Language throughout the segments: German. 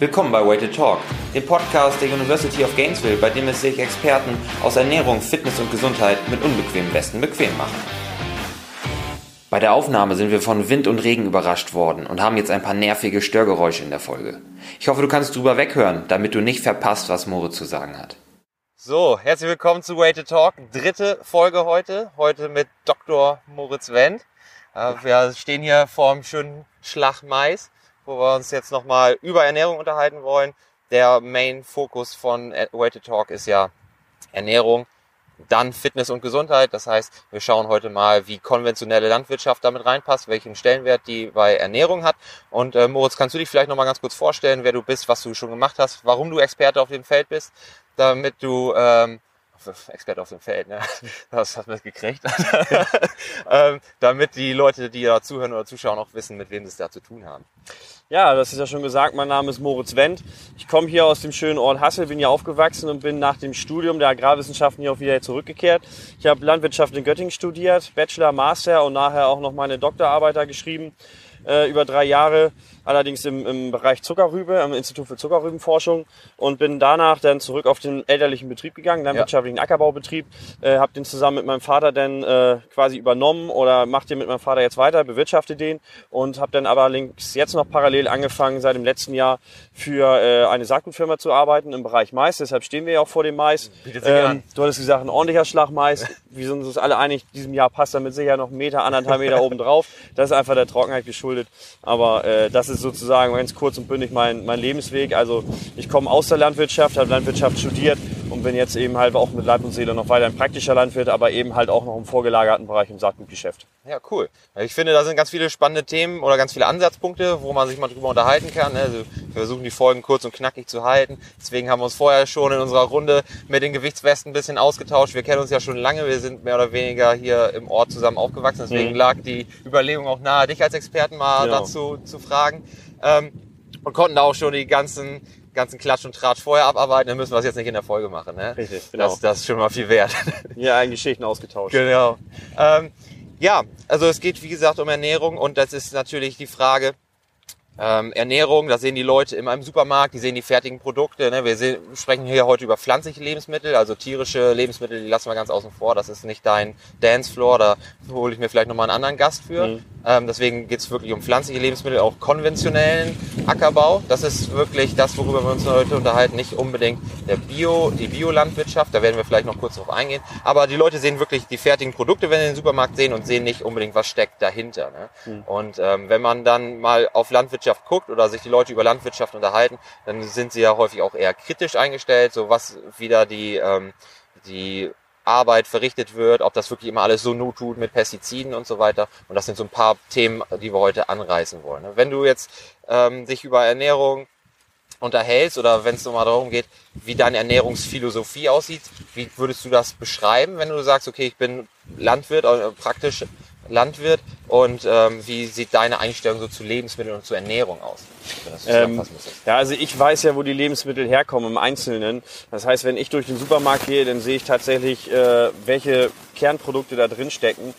Willkommen bei Way Talk, dem Podcast der University of Gainesville, bei dem es sich Experten aus Ernährung, Fitness und Gesundheit mit unbequemen Westen bequem machen. Bei der Aufnahme sind wir von Wind und Regen überrascht worden und haben jetzt ein paar nervige Störgeräusche in der Folge. Ich hoffe, du kannst drüber weghören, damit du nicht verpasst, was Moritz zu sagen hat. So, herzlich willkommen zu Way Talk. Dritte Folge heute. Heute mit Dr. Moritz Wendt. Wir stehen hier vorm schönen Schlag Mais wo wir uns jetzt nochmal über Ernährung unterhalten wollen. Der Main-Fokus von to Talk ist ja Ernährung, dann Fitness und Gesundheit. Das heißt, wir schauen heute mal, wie konventionelle Landwirtschaft damit reinpasst, welchen Stellenwert die bei Ernährung hat. Und äh, Moritz, kannst du dich vielleicht nochmal ganz kurz vorstellen, wer du bist, was du schon gemacht hast, warum du Experte auf dem Feld bist, damit du ähm, Experte auf dem Feld, ne? Das hat man gekriegt. ähm, damit die Leute, die da zuhören oder zuschauen, auch wissen, mit wem sie es da zu tun haben. Ja, das ist ja schon gesagt. Mein Name ist Moritz Wendt. Ich komme hier aus dem schönen Ort Hassel, bin hier aufgewachsen und bin nach dem Studium der Agrarwissenschaften hier auch wieder zurückgekehrt. Ich habe Landwirtschaft in Göttingen studiert, Bachelor, Master und nachher auch noch meine Doktorarbeit da geschrieben äh, über drei Jahre allerdings im, im Bereich Zuckerrübe, am Institut für Zuckerrübenforschung. Und bin danach dann zurück auf den elterlichen Betrieb gegangen, landwirtschaftlichen ja. Ackerbaubetrieb, äh, habe den zusammen mit meinem Vater dann äh, quasi übernommen oder mache den mit meinem Vater jetzt weiter, bewirtschafte den. Und habe dann aber links jetzt noch parallel angefangen, seit dem letzten Jahr für äh, eine Saatgutfirma zu arbeiten im Bereich Mais, deshalb stehen wir ja auch vor dem Mais. Ähm, du hattest gesagt, ein ordentlicher Schlag Mais, wir sind uns alle einig, diesem Jahr passt damit sicher noch einen Meter, anderthalb Meter oben drauf. Das ist einfach der Trockenheit geschuldet, aber äh, das ist ist sozusagen ganz kurz und bündig mein, mein Lebensweg. Also ich komme aus der Landwirtschaft, habe Landwirtschaft studiert und bin jetzt eben halt auch mit Leib und Seele noch weiter ein praktischer Landwirt, aber eben halt auch noch im vorgelagerten Bereich im Saatgutgeschäft. Ja, cool. Ich finde, da sind ganz viele spannende Themen oder ganz viele Ansatzpunkte, wo man sich mal drüber unterhalten kann. Also wir versuchen die Folgen kurz und knackig zu halten. Deswegen haben wir uns vorher schon in unserer Runde mit den Gewichtswesten ein bisschen ausgetauscht. Wir kennen uns ja schon lange. Wir sind mehr oder weniger hier im Ort zusammen aufgewachsen. Deswegen mhm. lag die Überlegung auch nahe, dich als Experten mal genau. dazu zu fragen. Ähm, und konnten da auch schon die ganzen ganzen Klatsch und Tratsch vorher abarbeiten, dann müssen wir es jetzt nicht in der Folge machen. Ne? Richtig, genau. Das, das ist schon mal viel wert. Ja, ein Geschichten ausgetauscht. Genau. Ähm, ja, also es geht wie gesagt um Ernährung und das ist natürlich die Frage, ähm, Ernährung, da sehen die Leute immer im Supermarkt, die sehen die fertigen Produkte. Ne? Wir sehen, sprechen hier heute über pflanzliche Lebensmittel, also tierische Lebensmittel, die lassen wir ganz außen vor. Das ist nicht dein Dancefloor, da hole ich mir vielleicht nochmal einen anderen Gast für. Mhm. Ähm, deswegen geht es wirklich um pflanzliche Lebensmittel, auch konventionellen Ackerbau. Das ist wirklich das, worüber wir uns heute unterhalten. Nicht unbedingt der Bio, die Biolandwirtschaft, da werden wir vielleicht noch kurz drauf eingehen. Aber die Leute sehen wirklich die fertigen Produkte, wenn sie den Supermarkt sehen und sehen nicht unbedingt, was steckt dahinter. Ne? Mhm. Und ähm, wenn man dann mal auf Landwirtschaft Landwirtschaft guckt oder sich die Leute über Landwirtschaft unterhalten, dann sind sie ja häufig auch eher kritisch eingestellt, so was wieder die, ähm, die Arbeit verrichtet wird, ob das wirklich immer alles so not tut mit Pestiziden und so weiter. Und das sind so ein paar Themen, die wir heute anreißen wollen. Wenn du jetzt ähm, dich über Ernährung unterhältst oder wenn es nochmal darum geht, wie deine Ernährungsphilosophie aussieht, wie würdest du das beschreiben, wenn du sagst, okay, ich bin Landwirt, äh, praktisch Landwirt und ähm, wie sieht deine Einstellung so zu Lebensmitteln und zu Ernährung aus? Ähm, ja, also ich weiß ja, wo die Lebensmittel herkommen im Einzelnen. Das heißt, wenn ich durch den Supermarkt gehe, dann sehe ich tatsächlich, äh, welche Kernprodukte da drin stecken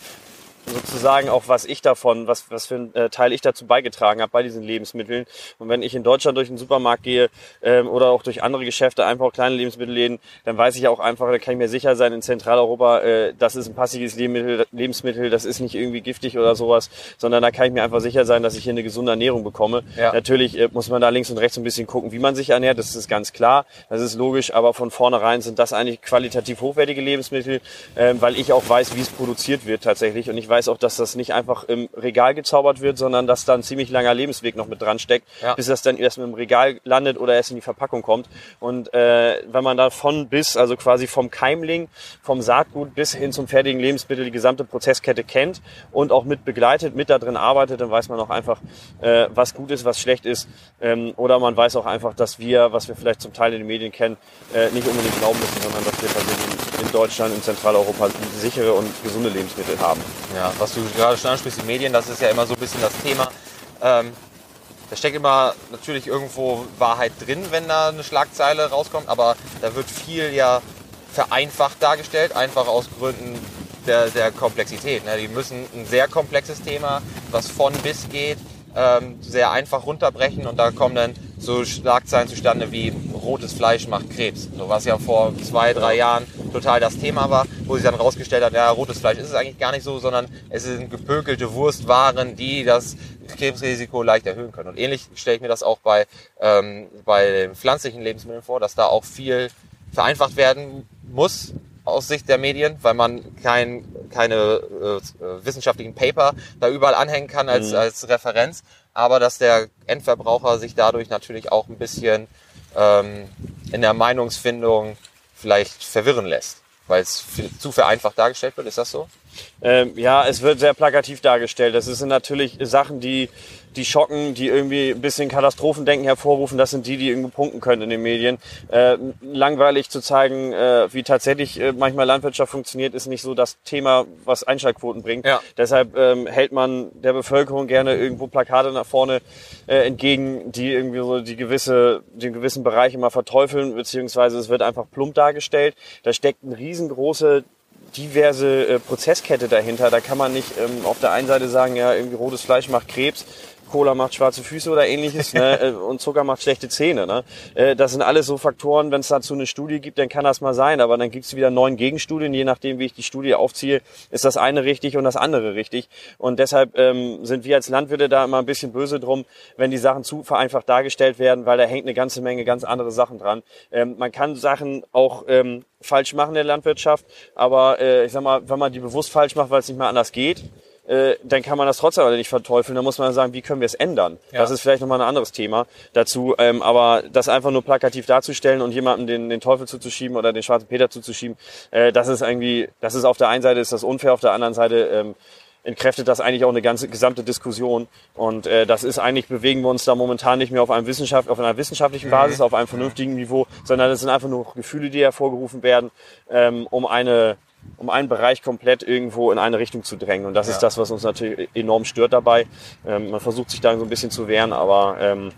sozusagen auch, was ich davon, was, was für ein äh, Teil ich dazu beigetragen habe bei diesen Lebensmitteln. Und wenn ich in Deutschland durch den Supermarkt gehe ähm, oder auch durch andere Geschäfte, einfach auch kleine Lebensmittelläden, dann weiß ich auch einfach, da kann ich mir sicher sein, in Zentraleuropa, äh, das ist ein passives Lebensmittel, Lebensmittel, das ist nicht irgendwie giftig oder sowas, sondern da kann ich mir einfach sicher sein, dass ich hier eine gesunde Ernährung bekomme. Ja. Natürlich äh, muss man da links und rechts ein bisschen gucken, wie man sich ernährt, das ist ganz klar, das ist logisch, aber von vornherein sind das eigentlich qualitativ hochwertige Lebensmittel, äh, weil ich auch weiß, wie es produziert wird tatsächlich und ich weiß, weiß auch, dass das nicht einfach im Regal gezaubert wird, sondern dass da ein ziemlich langer Lebensweg noch mit dran steckt, ja. bis das dann erst mit dem Regal landet oder erst in die Verpackung kommt. Und äh, wenn man da von bis, also quasi vom Keimling, vom Saatgut bis hin zum fertigen Lebensmittel die gesamte Prozesskette kennt und auch mit begleitet, mit da drin arbeitet, dann weiß man auch einfach, äh, was gut ist, was schlecht ist. Ähm, oder man weiß auch einfach, dass wir, was wir vielleicht zum Teil in den Medien kennen, äh, nicht unbedingt glauben müssen, sondern dass wir tatsächlich in Deutschland, in Zentraleuropa sichere und gesunde Lebensmittel haben. Ja, was du gerade schon ansprichst, die Medien, das ist ja immer so ein bisschen das Thema. Ähm, da steckt immer natürlich irgendwo Wahrheit drin, wenn da eine Schlagzeile rauskommt, aber da wird viel ja vereinfacht dargestellt, einfach aus Gründen der, der Komplexität. Ne? Die müssen ein sehr komplexes Thema, was von bis geht, ähm, sehr einfach runterbrechen und da kommen dann so Schlagzeilen zustande wie rotes Fleisch macht Krebs. So was ja vor zwei, drei Jahren total das Thema war, wo sich dann rausgestellt hat, ja, rotes Fleisch ist es eigentlich gar nicht so, sondern es sind gepökelte Wurstwaren, die das Krebsrisiko leicht erhöhen können. Und ähnlich stelle ich mir das auch bei, ähm, bei den pflanzlichen Lebensmitteln vor, dass da auch viel vereinfacht werden muss aus Sicht der Medien, weil man kein, keine äh, wissenschaftlichen Paper da überall anhängen kann als, mhm. als Referenz, aber dass der Endverbraucher sich dadurch natürlich auch ein bisschen ähm, in der Meinungsfindung vielleicht verwirren lässt, weil es zu vereinfacht dargestellt wird. Ist das so? Ähm, ja, es wird sehr plakativ dargestellt. Das sind natürlich Sachen, die die schocken, die irgendwie ein bisschen Katastrophendenken hervorrufen, das sind die, die irgendwie punkten können in den Medien. Äh, langweilig zu zeigen, äh, wie tatsächlich äh, manchmal Landwirtschaft funktioniert, ist nicht so das Thema, was Einschaltquoten bringt. Ja. Deshalb ähm, hält man der Bevölkerung gerne irgendwo Plakate nach vorne äh, entgegen, die irgendwie so die gewisse, den gewissen Bereich immer verteufeln, beziehungsweise es wird einfach plump dargestellt. Da steckt eine riesengroße diverse äh, Prozesskette dahinter. Da kann man nicht ähm, auf der einen Seite sagen, ja, irgendwie rotes Fleisch macht Krebs Cola macht schwarze Füße oder ähnliches ne? Äh, und Zucker macht schlechte Zähne. Ne? Äh, das sind alles so Faktoren, wenn es dazu eine Studie gibt, dann kann das mal sein, aber dann gibt es wieder neun Gegenstudien, je nachdem, wie ich die Studie aufziehe, ist das eine richtig und das andere richtig. Und deshalb ähm, sind wir als Landwirte da immer ein bisschen böse drum, wenn die Sachen zu vereinfacht dargestellt werden, weil da hängt eine ganze Menge ganz andere Sachen dran. Ähm, man kann Sachen auch ähm, falsch machen in der Landwirtschaft, aber äh, ich sag mal, wenn man die bewusst falsch macht, weil es nicht mehr anders geht, äh, dann kann man das trotzdem nicht verteufeln. Da muss man sagen, wie können wir es ändern? Ja. Das ist vielleicht nochmal ein anderes Thema dazu. Ähm, aber das einfach nur plakativ darzustellen und jemandem den, den Teufel zuzuschieben oder den schwarzen Peter zuzuschieben, äh, das ist irgendwie, das ist auf der einen Seite ist das unfair, auf der anderen Seite ähm, entkräftet das eigentlich auch eine ganze gesamte Diskussion. Und äh, das ist eigentlich, bewegen wir uns da momentan nicht mehr auf einem Wissenschaft, auf einer wissenschaftlichen mhm. Basis, auf einem vernünftigen Niveau, sondern es sind einfach nur Gefühle, die hervorgerufen werden, ähm, um eine um einen Bereich komplett irgendwo in eine Richtung zu drängen. Und das ja. ist das, was uns natürlich enorm stört dabei. Ähm, man versucht sich da so ein bisschen zu wehren, aber ähm,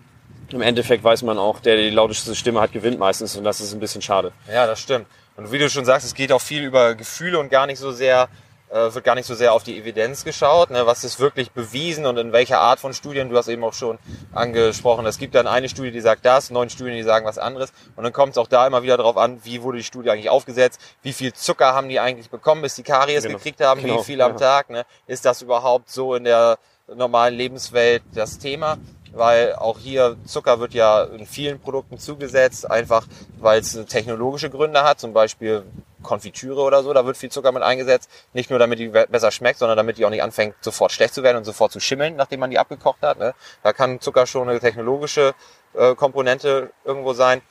im Endeffekt weiß man auch, der die lauteste Stimme hat, gewinnt meistens und das ist ein bisschen schade. Ja, das stimmt. Und wie du schon sagst, es geht auch viel über Gefühle und gar nicht so sehr äh, wird gar nicht so sehr auf die Evidenz geschaut, ne, was ist wirklich bewiesen und in welcher Art von Studien. Du hast eben auch schon angesprochen, es gibt dann eine Studie, die sagt das, neun Studien, die sagen was anderes. Und dann kommt es auch da immer wieder darauf an, wie wurde die Studie eigentlich aufgesetzt, wie viel Zucker haben die eigentlich bekommen, bis die Karies genau. gekriegt haben, genau. wie viel am ja. Tag. Ne? Ist das überhaupt so in der normalen Lebenswelt das Thema? weil auch hier Zucker wird ja in vielen Produkten zugesetzt, einfach weil es technologische Gründe hat, zum Beispiel Konfitüre oder so, da wird viel Zucker mit eingesetzt. Nicht nur damit die besser schmeckt, sondern damit die auch nicht anfängt, sofort schlecht zu werden und sofort zu schimmeln, nachdem man die abgekocht hat. Ne? Da kann Zucker schon eine technologische äh, Komponente irgendwo sein,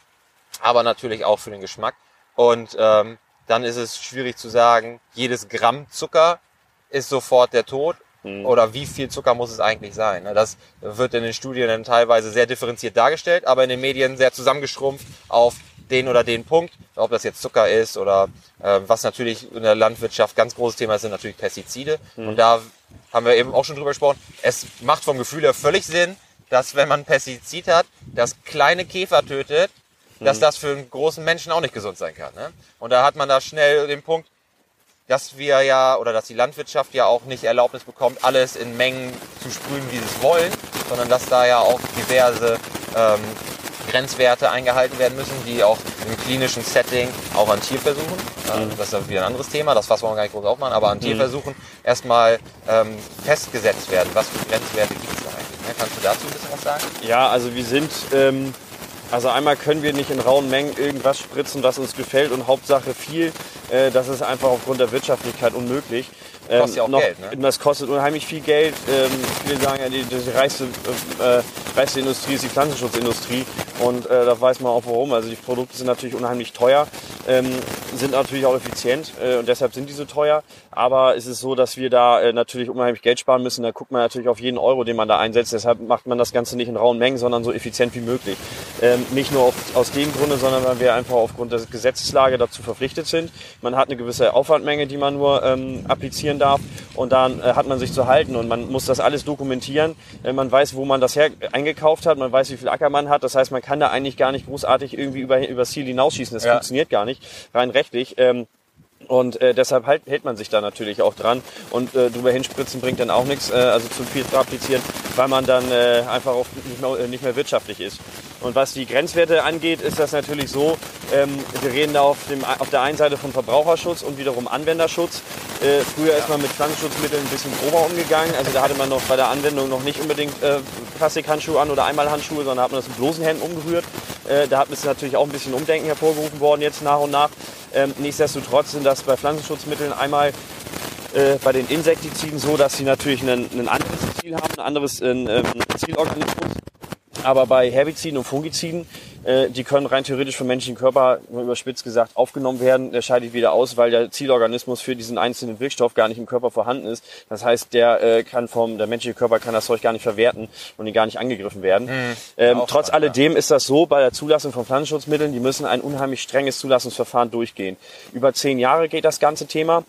aber natürlich auch für den Geschmack. Und ähm, dann ist es schwierig zu sagen, jedes Gramm Zucker ist sofort der Tod hm. oder wie viel Zucker muss es eigentlich sein. Ne? Das wird in den Studien dann teilweise sehr differenziert dargestellt, aber in den Medien sehr zusammengeschrumpft auf den oder den Punkt, ob das jetzt Zucker ist oder äh, was natürlich in der Landwirtschaft ganz großes Thema ist, sind natürlich Pestizide. Mhm. Und da haben wir eben auch schon drüber gesprochen. Es macht vom Gefühl her völlig Sinn, dass wenn man Pestizid hat, das kleine Käfer tötet, mhm. dass das für einen großen Menschen auch nicht gesund sein kann. Ne? Und da hat man da schnell den Punkt, dass wir ja oder dass die Landwirtschaft ja auch nicht Erlaubnis bekommt, alles in Mengen zu sprühen, wie sie es wollen, sondern dass da ja auch diverse ähm, Grenzwerte eingehalten werden müssen, die auch im klinischen Setting auch an Tierversuchen, mhm. das ist wieder ein anderes Thema, das fassen wir gar nicht groß aufmachen, aber an mhm. Tierversuchen erstmal ähm, festgesetzt werden. Was für Grenzwerte gibt es da eigentlich? Ne? Kannst du dazu ein bisschen was sagen? Ja, also wir sind, ähm, also einmal können wir nicht in rauen Mengen irgendwas spritzen, was uns gefällt und Hauptsache viel. Äh, das ist einfach aufgrund der Wirtschaftlichkeit unmöglich. Ähm, kostet ja auch noch, Geld, ne? Das kostet unheimlich viel Geld. Ähm, viele sagen ja, die, die reichste, äh, reichste Industrie ist die Pflanzenschutzindustrie. Und äh, da weiß man auch warum. Also die Produkte sind natürlich unheimlich teuer, ähm, sind natürlich auch effizient äh, und deshalb sind die so teuer. Aber es ist so, dass wir da äh, natürlich unheimlich Geld sparen müssen. Da guckt man natürlich auf jeden Euro, den man da einsetzt. Deshalb macht man das Ganze nicht in rauen Mengen, sondern so effizient wie möglich. Ähm, nicht nur auf, aus dem Grunde, sondern weil wir einfach aufgrund der Gesetzeslage dazu verpflichtet sind. Man hat eine gewisse Aufwandmenge, die man nur ähm, applizieren darf und dann äh, hat man sich zu halten und man muss das alles dokumentieren. Äh, man weiß, wo man das her eingekauft hat, man weiß, wie viel Acker man hat. Das heißt, man kann da eigentlich gar nicht großartig irgendwie über, über das Ziel hinausschießen. Das ja. funktioniert gar nicht, rein rechtlich. Ähm, Und äh, deshalb halt, hält man sich da natürlich auch dran. Und äh, drüber hinspritzen bringt dann auch nichts, äh, also zu viel applizieren, weil man dann äh, einfach auch nicht mehr, äh, nicht mehr wirtschaftlich ist. Und was die Grenzwerte angeht, ist das natürlich so, ähm, wir reden da auf, dem, auf der einen Seite von Verbraucherschutz und wiederum Anwenderschutz. Äh, früher ist man mit Pflanzenschutzmitteln ein bisschen grober umgegangen. Also da hatte man noch bei der Anwendung noch nicht unbedingt äh, Plastikhandschuhe an oder Einmalhandschuhe, sondern hat man das mit bloßen Händen umgerührt. Äh, da ist natürlich auch ein bisschen Umdenken hervorgerufen worden jetzt nach und nach. Ähm, nichtsdestotrotz sind das bei Pflanzenschutzmitteln einmal äh, bei den Insektiziden so, dass sie natürlich ein, anderes Ziel haben, ein anderes äh, Zielorganismus. Aber bei Herbiziden und Fungiziden, äh, die können rein theoretisch vom menschlichen Körper, nur überspitzt gesagt, aufgenommen werden. Der scheidet wieder aus, weil der Zielorganismus für diesen einzelnen Wirkstoff gar nicht im Körper vorhanden ist. Das heißt, der äh, kann vom, der menschliche Körper kann das Zeug gar nicht verwerten und ihn gar nicht angegriffen werden. Mhm. Ähm, trotz spannend, alledem ja. ist das so, bei der Zulassung von Pflanzenschutzmitteln, die müssen ein unheimlich strenges Zulassungsverfahren durchgehen. Über zehn Jahre geht das ganze Thema.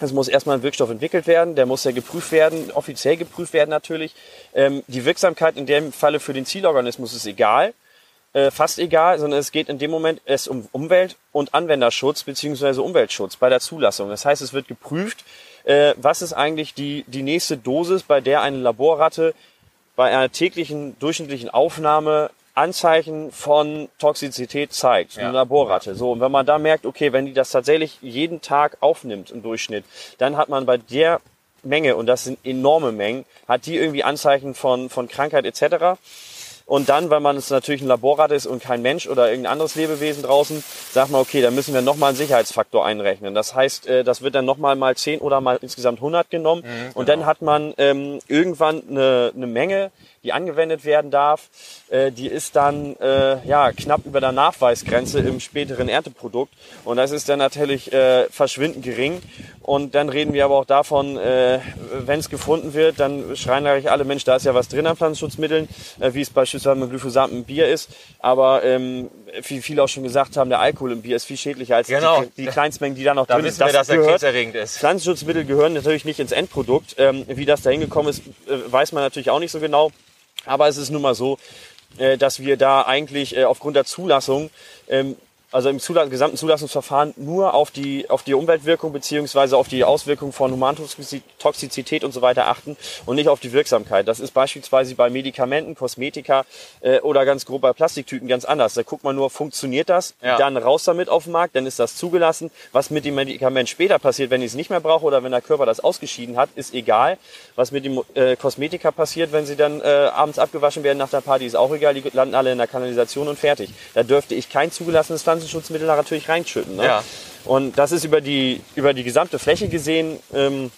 Es muss erstmal ein Wirkstoff entwickelt werden, der muss ja geprüft werden, offiziell geprüft werden natürlich. Ähm, die Wirksamkeit in dem Falle für den Zielorganismus ist egal, äh, fast egal, sondern es geht in dem Moment es um Umwelt- und Anwenderschutz beziehungsweise Umweltschutz bei der Zulassung. Das heißt, es wird geprüft, äh, was ist eigentlich die, die nächste Dosis, bei der eine Laborratte bei einer täglichen durchschnittlichen Aufnahme Anzeichen von Toxizität zeigt, ja. eine Laborratte. So, und wenn man da merkt, okay, wenn die das tatsächlich jeden Tag aufnimmt im Durchschnitt, dann hat man bei der Menge, und das sind enorme Mengen, hat die irgendwie Anzeichen von, von Krankheit etc. Und dann, weil man es natürlich ein Laborrad ist und kein Mensch oder irgendein anderes Lebewesen draußen, sagt man, okay, da müssen wir nochmal einen Sicherheitsfaktor einrechnen. Das heißt, äh, das wird dann nochmal mal 10 oder mal insgesamt 100 genommen. Mhm, genau. Und dann hat man ähm, irgendwann eine, eine Menge, die angewendet werden darf, äh, die ist dann äh, ja knapp über der Nachweisgrenze im späteren Ernteprodukt und das ist dann natürlich äh, verschwindend gering und dann reden wir aber auch davon, äh, wenn es gefunden wird, dann schreien eigentlich alle Mensch, da ist ja was drin an Pflanzenschutzmitteln, äh, wie es beispielsweise mit Glyphosat im Bier ist, aber ähm, wie viele auch schon gesagt haben, der Alkohol im Bier ist viel schädlicher als genau. die, die Kleinstmengen, die da noch da drin sind. Das wir, dass gehört, er ist. Pflanzenschutzmittel gehören natürlich nicht ins Endprodukt. Ähm, wie das da hingekommen ist, äh, weiß man natürlich auch nicht so genau. Aber es ist nun mal so, äh, dass wir da eigentlich äh, aufgrund der Zulassung ähm, also im Zula gesamten Zulassungsverfahren nur auf die, auf die Umweltwirkung beziehungsweise auf die Auswirkungen von Humantoxizität und so weiter achten und nicht auf die Wirksamkeit. Das ist beispielsweise bei Medikamenten, Kosmetika äh, oder ganz grob bei Plastiktüten ganz anders. Da guckt man nur, funktioniert das? Ja. Dann raus damit auf den Markt, dann ist das zugelassen. Was mit dem Medikament später passiert, wenn ich es nicht mehr brauche oder wenn der Körper das ausgeschieden hat, ist egal. Was mit dem äh, Kosmetika passiert, wenn sie dann äh, abends abgewaschen werden nach der Party, ist auch egal. Die landen alle in der Kanalisation und fertig. Da dürfte ich kein zugelassenes Pflanzen Pflanzenschutzmittel natürlich reinschütten. Ne? Ja. Und das ist über die, über die gesamte Fläche gesehen ähm,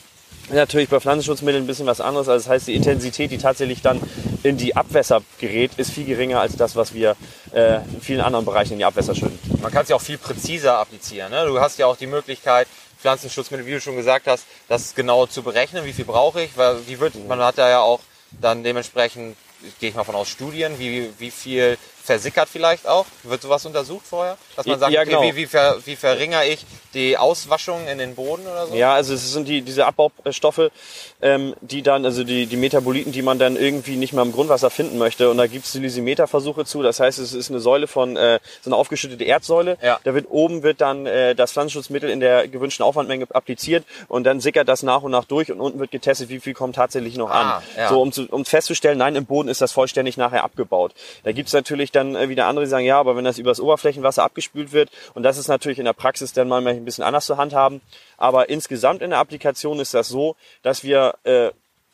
natürlich bei Pflanzenschutzmitteln ein bisschen was anderes. Also das heißt, die Intensität, die tatsächlich dann in die Abwässer gerät, ist viel geringer als das, was wir äh, in vielen anderen Bereichen in die Abwässer schütten. Man kann es ja auch viel präziser applizieren. Ne? Du hast ja auch die Möglichkeit, Pflanzenschutzmittel, wie du schon gesagt hast, das genau zu berechnen. Wie viel brauche ich? Weil wie wird, man hat da ja auch dann dementsprechend, gehe ich mal von aus, Studien, wie, wie viel versickert vielleicht auch? Wird sowas untersucht vorher? Dass man sagt, ja, genau. okay, wie, wie, ver, wie verringere ich die Auswaschung in den Boden oder so? Ja, also es sind die, diese Abbaustoffe, ähm, die dann, also die, die Metaboliten, die man dann irgendwie nicht mehr im Grundwasser finden möchte. Und da gibt es Lysimeter-Versuche zu. Das heißt, es ist eine Säule von, äh, so eine aufgeschüttete Erdsäule. Ja. Da wird oben wird dann äh, das Pflanzenschutzmittel in der gewünschten Aufwandmenge appliziert und dann sickert das nach und nach durch und unten wird getestet, wie viel kommt tatsächlich noch ah, an. Ja. So, um, zu, um festzustellen, nein, im Boden ist das vollständig nachher abgebaut. Da gibt es natürlich dann äh, wieder andere, die sagen, ja, aber wenn das übers Oberflächenwasser abgespült wird, und das ist natürlich in der Praxis dann mal ein bisschen anders zu handhaben, aber insgesamt in der Applikation ist das so, dass wir äh,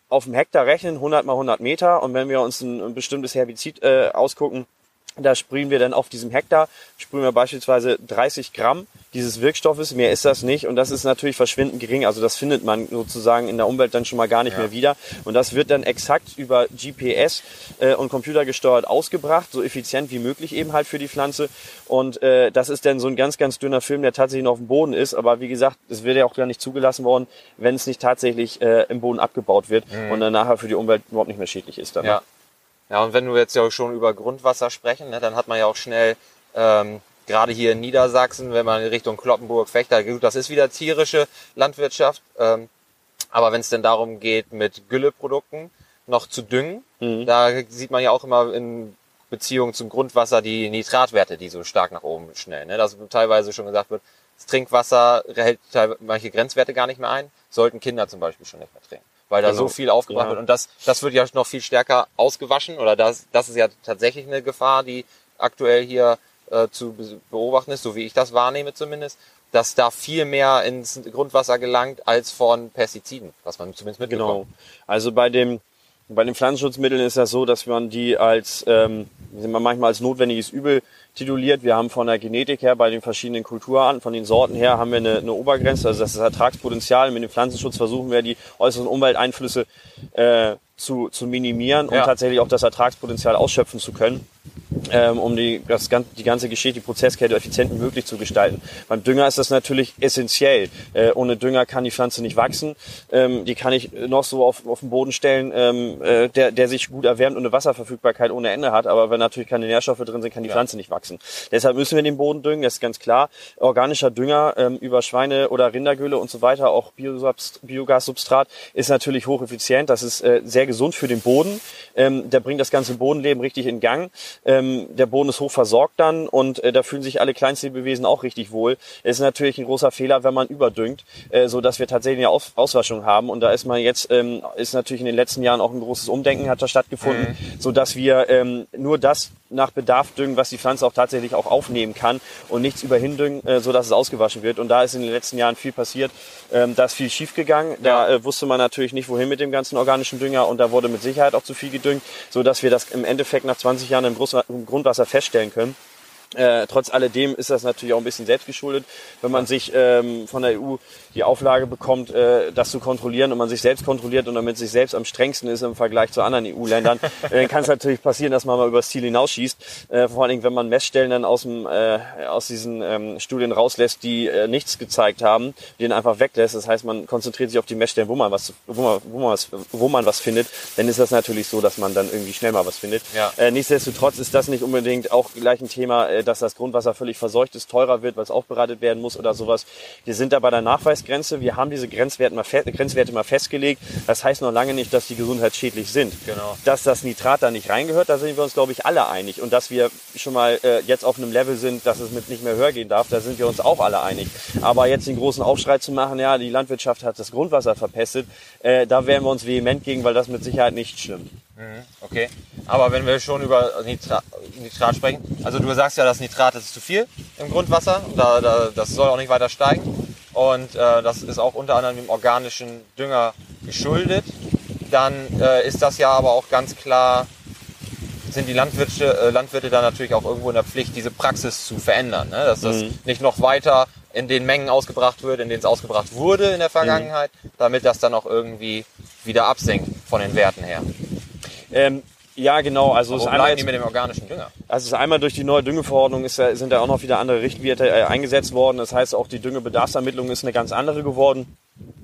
auf dem Hektar rechnen, 100 mal 100 Meter, und wenn wir uns ein, ein bestimmtes Herbizid äh, ausgucken, da sprühen wir dann auf diesem Hektar, sprühen wir beispielsweise 30 Gramm dieses Wirkstoffes, mehr ist das nicht und das ist natürlich verschwindend gering. Also das findet man sozusagen in der Umwelt dann schon mal gar nicht ja. mehr wieder. Und das wird dann exakt über GPS äh, und computergesteuert ausgebracht, so effizient wie möglich eben halt für die Pflanze. Und äh, das ist dann so ein ganz, ganz dünner Film, der tatsächlich noch auf dem Boden ist. Aber wie gesagt, es wird ja auch gar nicht zugelassen worden, wenn es nicht tatsächlich äh, im Boden abgebaut wird mhm. und dann nachher für die Umwelt überhaupt nicht mehr schädlich ist. Dann, ja. Ja, und wenn wir jetzt ja schon über Grundwasser sprechen, ne, dann hat man ja auch schnell, ähm, gerade hier in Niedersachsen, wenn man in Richtung Kloppenburg, Fechter, gut, das ist wieder tierische Landwirtschaft, ähm, aber wenn es denn darum geht, mit Gülleprodukten noch zu düngen, mhm. da sieht man ja auch immer in Beziehung zum Grundwasser die Nitratwerte, die so stark nach oben schnellen. Ne? Dass teilweise schon gesagt wird, Das Trinkwasser hält manche Grenzwerte gar nicht mehr ein. Sollten Kinder zum Beispiel schon nicht mehr trinken. Weil da Genau. so viel aufgebracht Ja. wird. Und das, das wird ja noch viel stärker ausgewaschen. Oder das, das ist ja tatsächlich eine Gefahr, die aktuell hier äh, zu be- beobachten ist, so wie ich das wahrnehme zumindest, dass da viel mehr ins Grundwasser gelangt als von Pestiziden, was man zumindest mitbekommt. Genau. Also bei dem bei den Pflanzenschutzmitteln ist das so, dass man die als ähm, manchmal als notwendiges Übel tituliert. Wir haben von der Genetik her bei den verschiedenen Kulturarten, von den Sorten her, haben wir eine, eine Obergrenze, also das ist Ertragspotenzial. Mit dem Pflanzenschutz versuchen wir die äußeren Umwelteinflüsse äh, zu, zu minimieren und Ja. tatsächlich auch das Ertragspotenzial ausschöpfen zu können ähm, um die, das, die ganze Geschichte, die Prozesskette effizient wie möglich zu gestalten. Beim Dünger ist das natürlich essentiell. Äh, ohne Dünger kann die Pflanze nicht wachsen. Ähm, die kann ich noch so auf, auf den Boden stellen, ähm, äh, der, der sich gut erwärmt und eine Wasserverfügbarkeit ohne Ende hat. Aber wenn natürlich keine Nährstoffe drin sind, kann die Pflanze nicht wachsen. Deshalb müssen wir den Boden düngen, das ist ganz klar. Organischer Dünger ähm, über Schweine- oder Rindergülle und so weiter, auch Biogassubstrat, ist natürlich hocheffizient. Das ist äh, sehr gesund für den Boden. Ähm, der bringt das ganze Bodenleben richtig in Gang. Ähm, der Boden ist hoch versorgt dann und äh, da fühlen sich alle Kleinstlebewesen auch richtig wohl. Es ist natürlich ein großer Fehler, wenn man überdüngt, äh, so dass wir tatsächlich eine Aus Auswaschung haben. Und da ist man jetzt, ähm, ist natürlich in den letzten Jahren auch ein großes Umdenken hat da stattgefunden, so dass wir ähm, nur das nach Bedarf düngen, was die Pflanze auch tatsächlich auch aufnehmen kann und nichts überhin düngen, äh, so dass es ausgewaschen wird. Und da ist in den letzten Jahren viel passiert. Ähm, da ist viel schiefgegangen. Da äh, wusste man natürlich nicht, wohin mit dem ganzen organischen Dünger und da wurde mit Sicherheit auch zu viel gedüngt, so dass wir das im Endeffekt nach 20 Jahren im Grundwasser feststellen können. Äh, trotz alledem ist das natürlich auch ein bisschen selbstgeschuldet, wenn man sich ähm, von der EU die Auflage bekommt, äh, das zu kontrollieren und man sich selbst kontrolliert und damit sich selbst am strengsten ist im Vergleich zu anderen EU-Ländern, äh, dann kann es natürlich passieren, dass man mal übers Ziel hinausschießt. Äh, vor allen Dingen, wenn man Messstellen dann aus, dem, äh, aus diesen ähm, Studien rauslässt, die äh, nichts gezeigt haben, die dann einfach weglässt. Das heißt, man konzentriert sich auf die Messstellen, wo man was, wo man, wo man was, wo man was findet. Dann ist das natürlich so, dass man dann irgendwie schnell mal was findet. Ja. Äh, nichtsdestotrotz ist das nicht unbedingt auch gleich ein Thema, äh, dass das Grundwasser völlig verseucht ist, teurer wird, weil es aufbereitet werden muss oder sowas. Wir sind da bei der Nachweisgrenze. Wir haben diese Grenzwerte mal, Grenzwerte mal festgelegt. Das heißt noch lange nicht, dass die gesundheitsschädlich sind. Genau. Dass das Nitrat da nicht reingehört, da sind wir uns, glaube ich, alle einig. Und dass wir schon mal äh, jetzt auf einem Level sind, dass es mit nicht mehr höher gehen darf, da sind wir uns auch alle einig. Aber jetzt den großen Aufschrei zu machen, ja, die Landwirtschaft hat das Grundwasser verpestet, äh, da wären wir uns vehement gegen, weil das mit Sicherheit nicht stimmt. Okay. Aber wenn wir schon über Nitrat, Nitrat sprechen, also du sagst ja, das Nitrat das ist zu viel im Grundwasser, da, da, das soll auch nicht weiter steigen. Und äh, das ist auch unter anderem dem organischen Dünger geschuldet. Dann äh, ist das ja aber auch ganz klar, sind die Landwirte, äh, Landwirte dann natürlich auch irgendwo in der Pflicht, diese Praxis zu verändern. Ne? Dass das nicht noch weiter in den Mengen ausgebracht wird, in denen es ausgebracht wurde in der Vergangenheit, damit das dann auch irgendwie wieder absinkt von den Werten her. Ähm, ja, genau. Also es Wo ist einmal die mit dem organischen Dünger? Also es ist einmal durch die neue Düngeverordnung ist, sind da auch noch wieder andere Richtwerte äh, eingesetzt worden. Das heißt, auch die Düngebedarfsermittlung ist eine ganz andere geworden.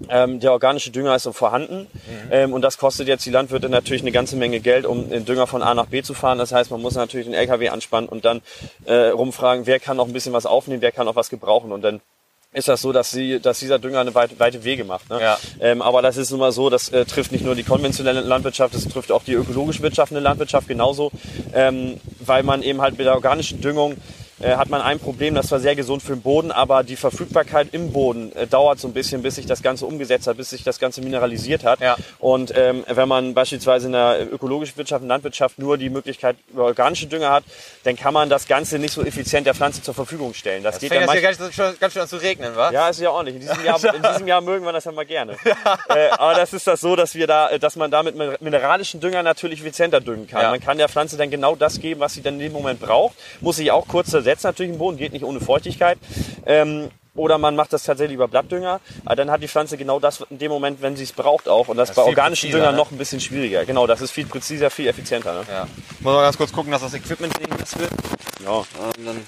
Ähm, der organische Dünger ist so vorhanden ähm, und das kostet jetzt die Landwirte natürlich eine ganze Menge Geld, um den Dünger von A nach B zu fahren. Das heißt, man muss natürlich den LKW anspannen und dann äh, rumfragen, wer kann noch ein bisschen was aufnehmen, wer kann auch was gebrauchen und dann ist das so, dass, sie, dass dieser Dünger eine weite, weite Wege macht. Ne? Ja. Ähm, aber das ist nun mal so, das äh, trifft nicht nur die konventionelle Landwirtschaft, das trifft auch die ökologisch wirtschaftende Landwirtschaft genauso, ähm, weil man eben halt mit der organischen Düngung äh, hat man ein Problem, das war sehr gesund für den Boden, aber die Verfügbarkeit im Boden äh, dauert so ein bisschen, bis sich das Ganze umgesetzt hat, bis sich das Ganze mineralisiert hat. Ja. Und ähm, wenn man beispielsweise in der ökologischen Wirtschaft und Landwirtschaft nur die Möglichkeit über organische Dünger hat, dann kann man das Ganze nicht so effizient der Pflanze zur Verfügung stellen. Das, Es geht fängt ja jetzt hier ganz, ganz schön an zu regnen, wa? ja, ist ja ordentlich. In diesem Jahr, in diesem Jahr mögen wir das ja mal gerne. Äh, aber das ist das so, dass wir da, äh, dass man da mit mineralischen Dünger natürlich effizienter düngen kann. Ja. Man kann der Pflanze dann genau das geben, was sie dann in dem Moment braucht. Muss sich auch kurz zersetzen natürlich im Boden, geht nicht ohne Feuchtigkeit. Ähm, oder man macht das tatsächlich über Blattdünger. Aber dann hat die Pflanze genau das in dem Moment, wenn sie es braucht auch. Und das, Das ist bei organischen Düngern ne? noch ein bisschen schwieriger. Genau, das ist viel präziser, viel effizienter. Ne? Ja. Muss man ganz kurz gucken, dass das Equipment ding ist wird. Ja. Und dann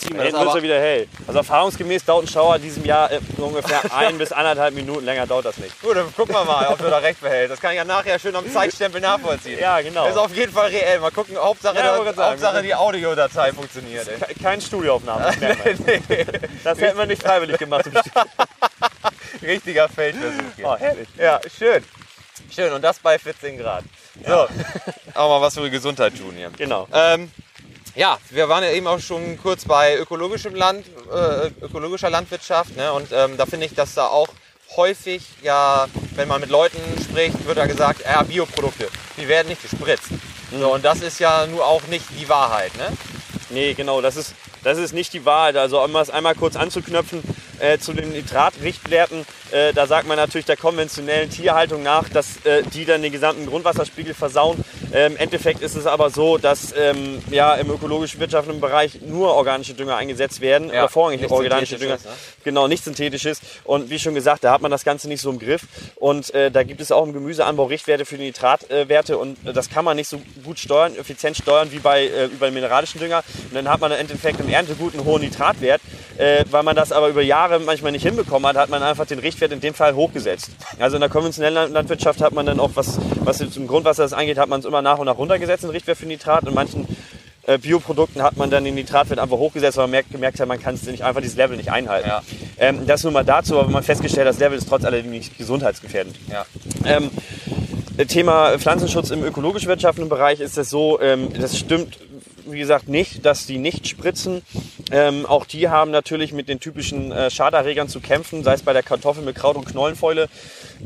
ziehen wir das wird aber. ja wieder hell. Also erfahrungsgemäß dauert ein Schauer in diesem Jahr äh, so ungefähr ein bis anderthalb Minuten. Länger dauert das nicht. Gut, dann gucken wir mal, ob du da recht behältst. Das kann ich ja nachher schön am Zeitstempel nachvollziehen. Ja, genau. Das ist auf jeden Fall reell. Mal gucken, Hauptsache, Ja, da- wollte gerade sagen, Hauptsache die Audiodatei funktioniert. Ey. Ke- Keine Studioaufnahme. Das, merkt man. das hätten wir nicht freiwillig gemacht. Richtiger Feldversuch hier. Oh, herrlich. Ja, schön. Schön, und das bei 14 Grad. So, auch mal was für die Gesundheit tun hier. Genau. Ähm, ja, wir waren ja eben auch schon kurz bei ökologischem Land, äh, ökologischer Landwirtschaft. Ne? Und ähm, da finde ich, dass da auch häufig, ja, wenn man mit Leuten spricht, wird da gesagt, ja, Bioprodukte, die werden nicht gespritzt. Mhm. So, und das ist ja nur auch nicht die Wahrheit. Ne? Nee, genau, das ist, das ist nicht die Wahrheit. Also um das einmal kurz anzuknöpfen, äh, zu den Nitratrichtwerten, äh, da sagt man natürlich der konventionellen Tierhaltung nach, dass äh, die dann den gesamten Grundwasserspiegel versauen. Ähm, Im Endeffekt ist es aber so, dass ähm, ja, im ökologisch wirtschaftlichen Bereich nur organische Dünger eingesetzt werden, ja, oder vorrangig organische Dünger. Ne? Genau, nicht synthetisches. Und wie schon gesagt, da hat man das Ganze nicht so im Griff. Und äh, da gibt es auch im Gemüseanbau Richtwerte für die Nitratwerte und das kann man nicht so gut steuern, effizient steuern wie bei, äh, wie bei mineralischen Dünger. Und dann hat man im Endeffekt im Erntegut einen hohen Nitratwert. Äh, weil man das aber über Jahre manchmal nicht hinbekommen hat, hat man einfach den Richtwert in dem Fall hochgesetzt. Also in der konventionellen Landwirtschaft hat man dann auch, was, was im Grundwasser das angeht, hat man es immer nach und nach runtergesetzt, den Richtwert für Nitrat. In manchen äh, Bioprodukten hat man dann den Nitratwert einfach hochgesetzt, weil man merkt, gemerkt hat, man kann es nicht einfach dieses Level nicht einhalten. Ja. Ähm, das nur mal dazu, aber man festgestellt, das Level ist trotz alledem nicht gesundheitsgefährdend. Ja. Ähm, Thema Pflanzenschutz im ökologisch wirtschaftlichen Bereich ist das so, ähm, das stimmt wie gesagt, nicht, dass die nicht spritzen. Ähm, auch die haben natürlich mit den typischen äh, Schaderregern zu kämpfen, sei es bei der Kartoffel mit Kraut- und Knollenfäule,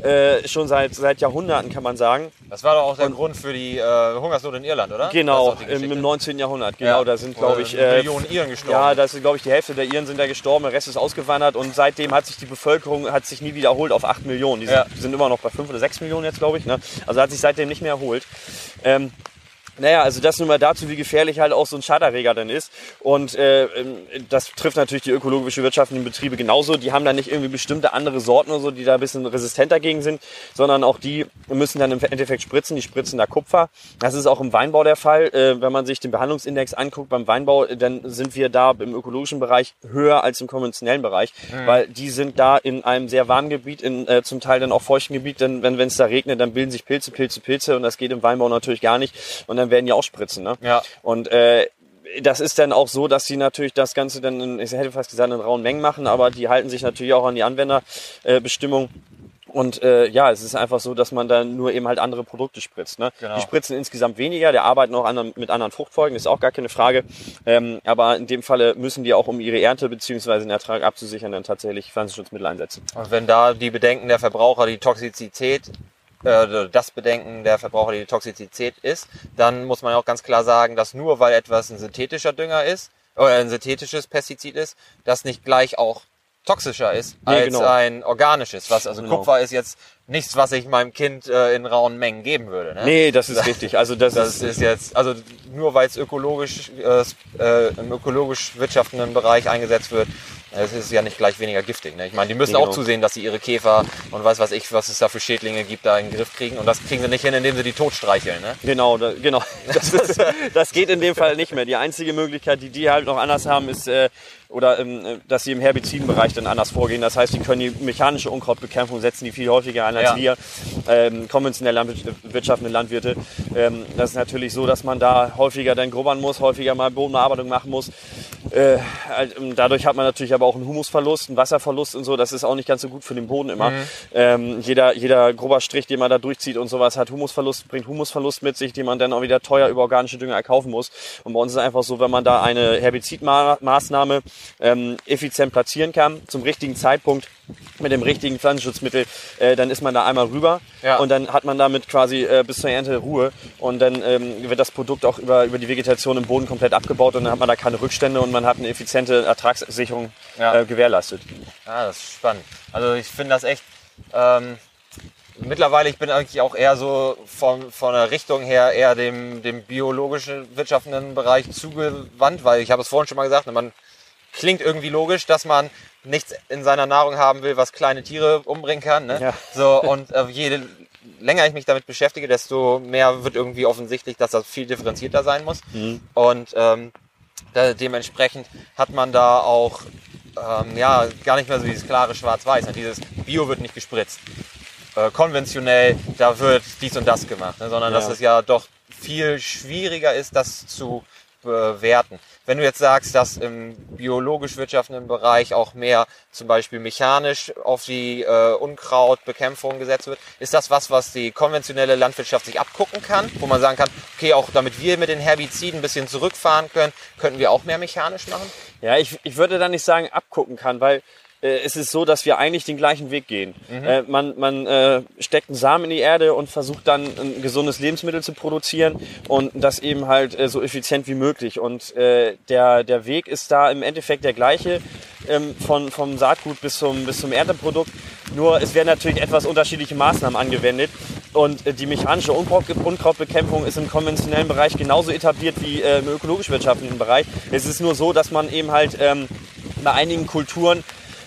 äh, schon seit, seit Jahrhunderten, kann man sagen. Das war doch auch der und, Grund für die äh, Hungersnot in Irland, oder? Genau, im, im 19. Jahrhundert. Genau, ja. da sind, glaube ich, äh, Millionen Iren gestorben. Ja, da sind, glaube ich, die Hälfte der Iren sind da gestorben, der Rest ist ausgewandert und seitdem hat sich die Bevölkerung hat sich nie wiederholt auf 8 Millionen. Die sind, ja. sind immer noch bei 5 oder 6 Millionen jetzt, glaube ich. Ne? Also hat sich seitdem nicht mehr erholt. Ähm, naja, also das nur mal dazu, wie gefährlich halt auch so ein Schaderreger dann ist. Und äh, ähm, das trifft natürlich die ökologische wirtschaftlichen Betriebe genauso. Die haben da nicht irgendwie bestimmte andere Sorten oder so, die da ein bisschen resistent dagegen sind, sondern auch die müssen dann im Endeffekt spritzen. Die spritzen da Kupfer. Das ist auch im Weinbau der Fall. Äh, wenn man sich den Behandlungsindex anguckt beim Weinbau, dann sind wir da im ökologischen Bereich höher als im konventionellen Bereich, mhm. weil die sind da in einem sehr warmen Gebiet, in äh, zum Teil dann auch feuchten Gebiet. Denn wenn es da regnet, dann bilden sich Pilze, Pilze, Pilze und das geht im Weinbau natürlich gar nicht. Und dann dann werden die auch spritzen. Ne? Ja. Und äh, das ist dann auch so, dass sie natürlich das Ganze dann, in, ich hätte fast gesagt, in rauen Mengen machen, aber die halten sich natürlich auch an die Anwenderbestimmung. Und äh, ja, es ist einfach so, dass man dann nur eben halt andere Produkte spritzt. Ne? Genau. Die spritzen insgesamt weniger, der arbeiten auch anderen, mit anderen Fruchtfolgen, ist auch gar keine Frage. Ähm, aber in dem Falle müssen die auch, um ihre Ernte bzw. den Ertrag abzusichern, dann tatsächlich Pflanzenschutzmittel einsetzen. Und wenn da die Bedenken der Verbraucher die Toxizität äh, das Bedenken der Verbraucher die Toxizität ist, dann muss man auch ganz klar sagen, dass nur weil etwas ein synthetischer Dünger ist oder ein synthetisches Pestizid ist, das nicht gleich auch toxischer ist nee, als genau. ein organisches. Was also genau. Kupfer ist jetzt nichts, was ich meinem Kind äh, in rauen Mengen geben würde. Ne? Nee, das ist richtig. Also das, das ist, ist, jetzt also nur weil es ökologisch äh, äh, im ökologisch wirtschaftenden Bereich eingesetzt wird, es ist ja nicht gleich weniger giftig. Ne? Ich meine, die müssen genau. auch zusehen, dass sie ihre Käfer und weiß was ich, was es da für Schädlinge gibt, da in den Griff kriegen. Und das kriegen sie nicht hin, indem sie die tot streicheln. Ne? Genau, da, genau. Das, ist, das geht in dem Fall nicht mehr. Die einzige Möglichkeit, die die halt noch anders haben, ist, äh, oder ähm, dass sie im Herbizidenbereich dann anders vorgehen. Das heißt, die können die mechanische Unkrautbekämpfung setzen, die viel häufiger ein als ja. wir ähm, konventionell landwirtschaftende Landwirte. Ähm, das ist natürlich so, dass man da häufiger dann grubbern muss, häufiger mal Bodenbearbeitung machen muss. Äh, ähm, dadurch hat man natürlich aber auch einen Humusverlust, einen Wasserverlust und so. Das ist auch nicht ganz so gut für den Boden immer. Mhm. Ähm, jeder, jeder grober Strich, den man da durchzieht und sowas, hat Humusverlust, bringt Humusverlust mit sich, den man dann auch wieder teuer über organische Dünger erkaufen muss. Und bei uns ist es einfach so, wenn man da eine Herbizidmaßnahme ähm, effizient platzieren kann, zum richtigen Zeitpunkt, mit dem richtigen Pflanzenschutzmittel, äh, dann ist man da einmal rüber ja. und dann hat man damit quasi äh, bis zur Ernte Ruhe und dann ähm, wird das Produkt auch über, über die Vegetation im Boden komplett abgebaut und dann hat man da keine Rückstände und man hat eine effiziente Ertragssicherung ja. äh, gewährleistet. Ja, das ist spannend. Also ich finde das echt. Ähm, mittlerweile, ich bin eigentlich auch eher so von, von der Richtung her eher dem, dem biologischen wirtschaftenden Bereich zugewandt, weil ich habe es vorhin schon mal gesagt, man klingt irgendwie logisch, dass man nichts in seiner Nahrung haben will, was kleine Tiere umbringen kann. Ne? Ja. So, und äh, je länger ich mich damit beschäftige, desto mehr wird irgendwie offensichtlich, dass das viel differenzierter sein muss. Mhm. Und ähm, da, dementsprechend hat man da auch ähm, ja, gar nicht mehr so dieses klare Schwarz-Weiß. Ne? Dieses Bio wird nicht gespritzt. Äh, konventionell, da wird dies und das gemacht, ne? sondern ja. dass es ja doch viel schwieriger ist, das zu bewerten. Wenn du jetzt sagst, dass im biologisch wirtschaftenden Bereich auch mehr zum Beispiel mechanisch auf die äh, Unkrautbekämpfung gesetzt wird, ist das was, was die konventionelle Landwirtschaft sich abgucken kann, wo man sagen kann, okay, auch damit wir mit den Herbiziden ein bisschen zurückfahren können, könnten wir auch mehr mechanisch machen? Ja, ich, ich würde da nicht sagen abgucken kann, weil äh, es ist so, dass wir eigentlich den gleichen Weg gehen. Mhm. Äh, man man äh, steckt einen Samen in die Erde und versucht dann ein gesundes Lebensmittel zu produzieren und das eben halt äh, so effizient wie möglich. Und äh, der, der Weg ist da im Endeffekt der gleiche ähm, von, vom Saatgut bis zum, bis zum Ernteprodukt. Nur es werden natürlich etwas unterschiedliche Maßnahmen angewendet. Und äh, die mechanische Unkraut Unkrautbekämpfung ist im konventionellen Bereich genauso etabliert wie äh, im ökologisch-wirtschaftlichen Bereich. Es ist nur so, dass man eben halt ähm, bei einigen Kulturen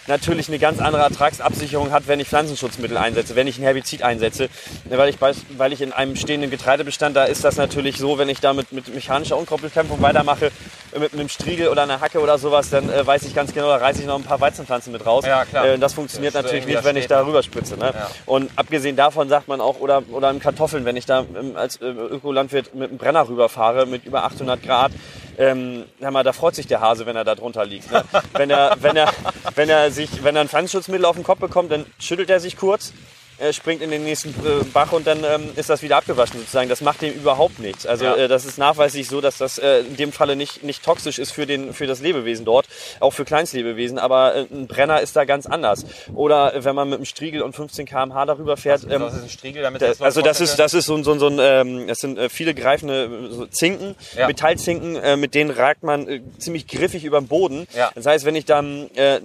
natürlich eine ganz andere Ertragsabsicherung hat, wenn ich Pflanzenschutzmittel einsetze, wenn ich ein Herbizid einsetze. Weil ich, weil ich in einem stehenden Getreidebestand, da ist das natürlich so, wenn ich da mit, mechanischer Unkrautbekämpfung weitermache, mit einem Striegel oder einer Hacke oder sowas, dann äh, weiß ich ganz genau, da reiße ich noch ein paar Weizenpflanzen mit raus. Ja, klar. Äh, das funktioniert das natürlich nicht, wenn ich da rüber spritze. Ne? Ja. Und abgesehen davon sagt man auch, oder, oder im Kartoffeln, wenn ich da ähm, als äh, Ökolandwirt mit einem Brenner rüberfahre mit über 800 Grad, ähm, mal, da freut sich der Hase, wenn er da drunter liegt. Ne? wenn, er, wenn, er, wenn, er sich, wenn er ein Pflanzenschutzmittel auf den Kopf bekommt, dann schüttelt er sich kurz, äh, springt in den nächsten äh, Bach und dann ähm, ist das wieder abgewaschen sozusagen. Das macht dem überhaupt nichts. Also ja. äh, das ist nachweislich so, dass das äh, in dem Falle nicht, nicht toxisch ist für, den, für das Lebewesen dort, auch für Kleinstlebewesen, aber äh, ein Brenner ist da ganz anders. Oder wenn man mit einem Striegel und 15 km/h darüber fährt. Was, ähm, was ist ein Striegel, damit das Also das ist, das ist so, so, so ein, ähm, das sind äh, viele greifende so Zinken, ja. Metallzinken, mit denen ragt man ziemlich griffig über den Boden. Ja. Das heißt, wenn ich dann äh,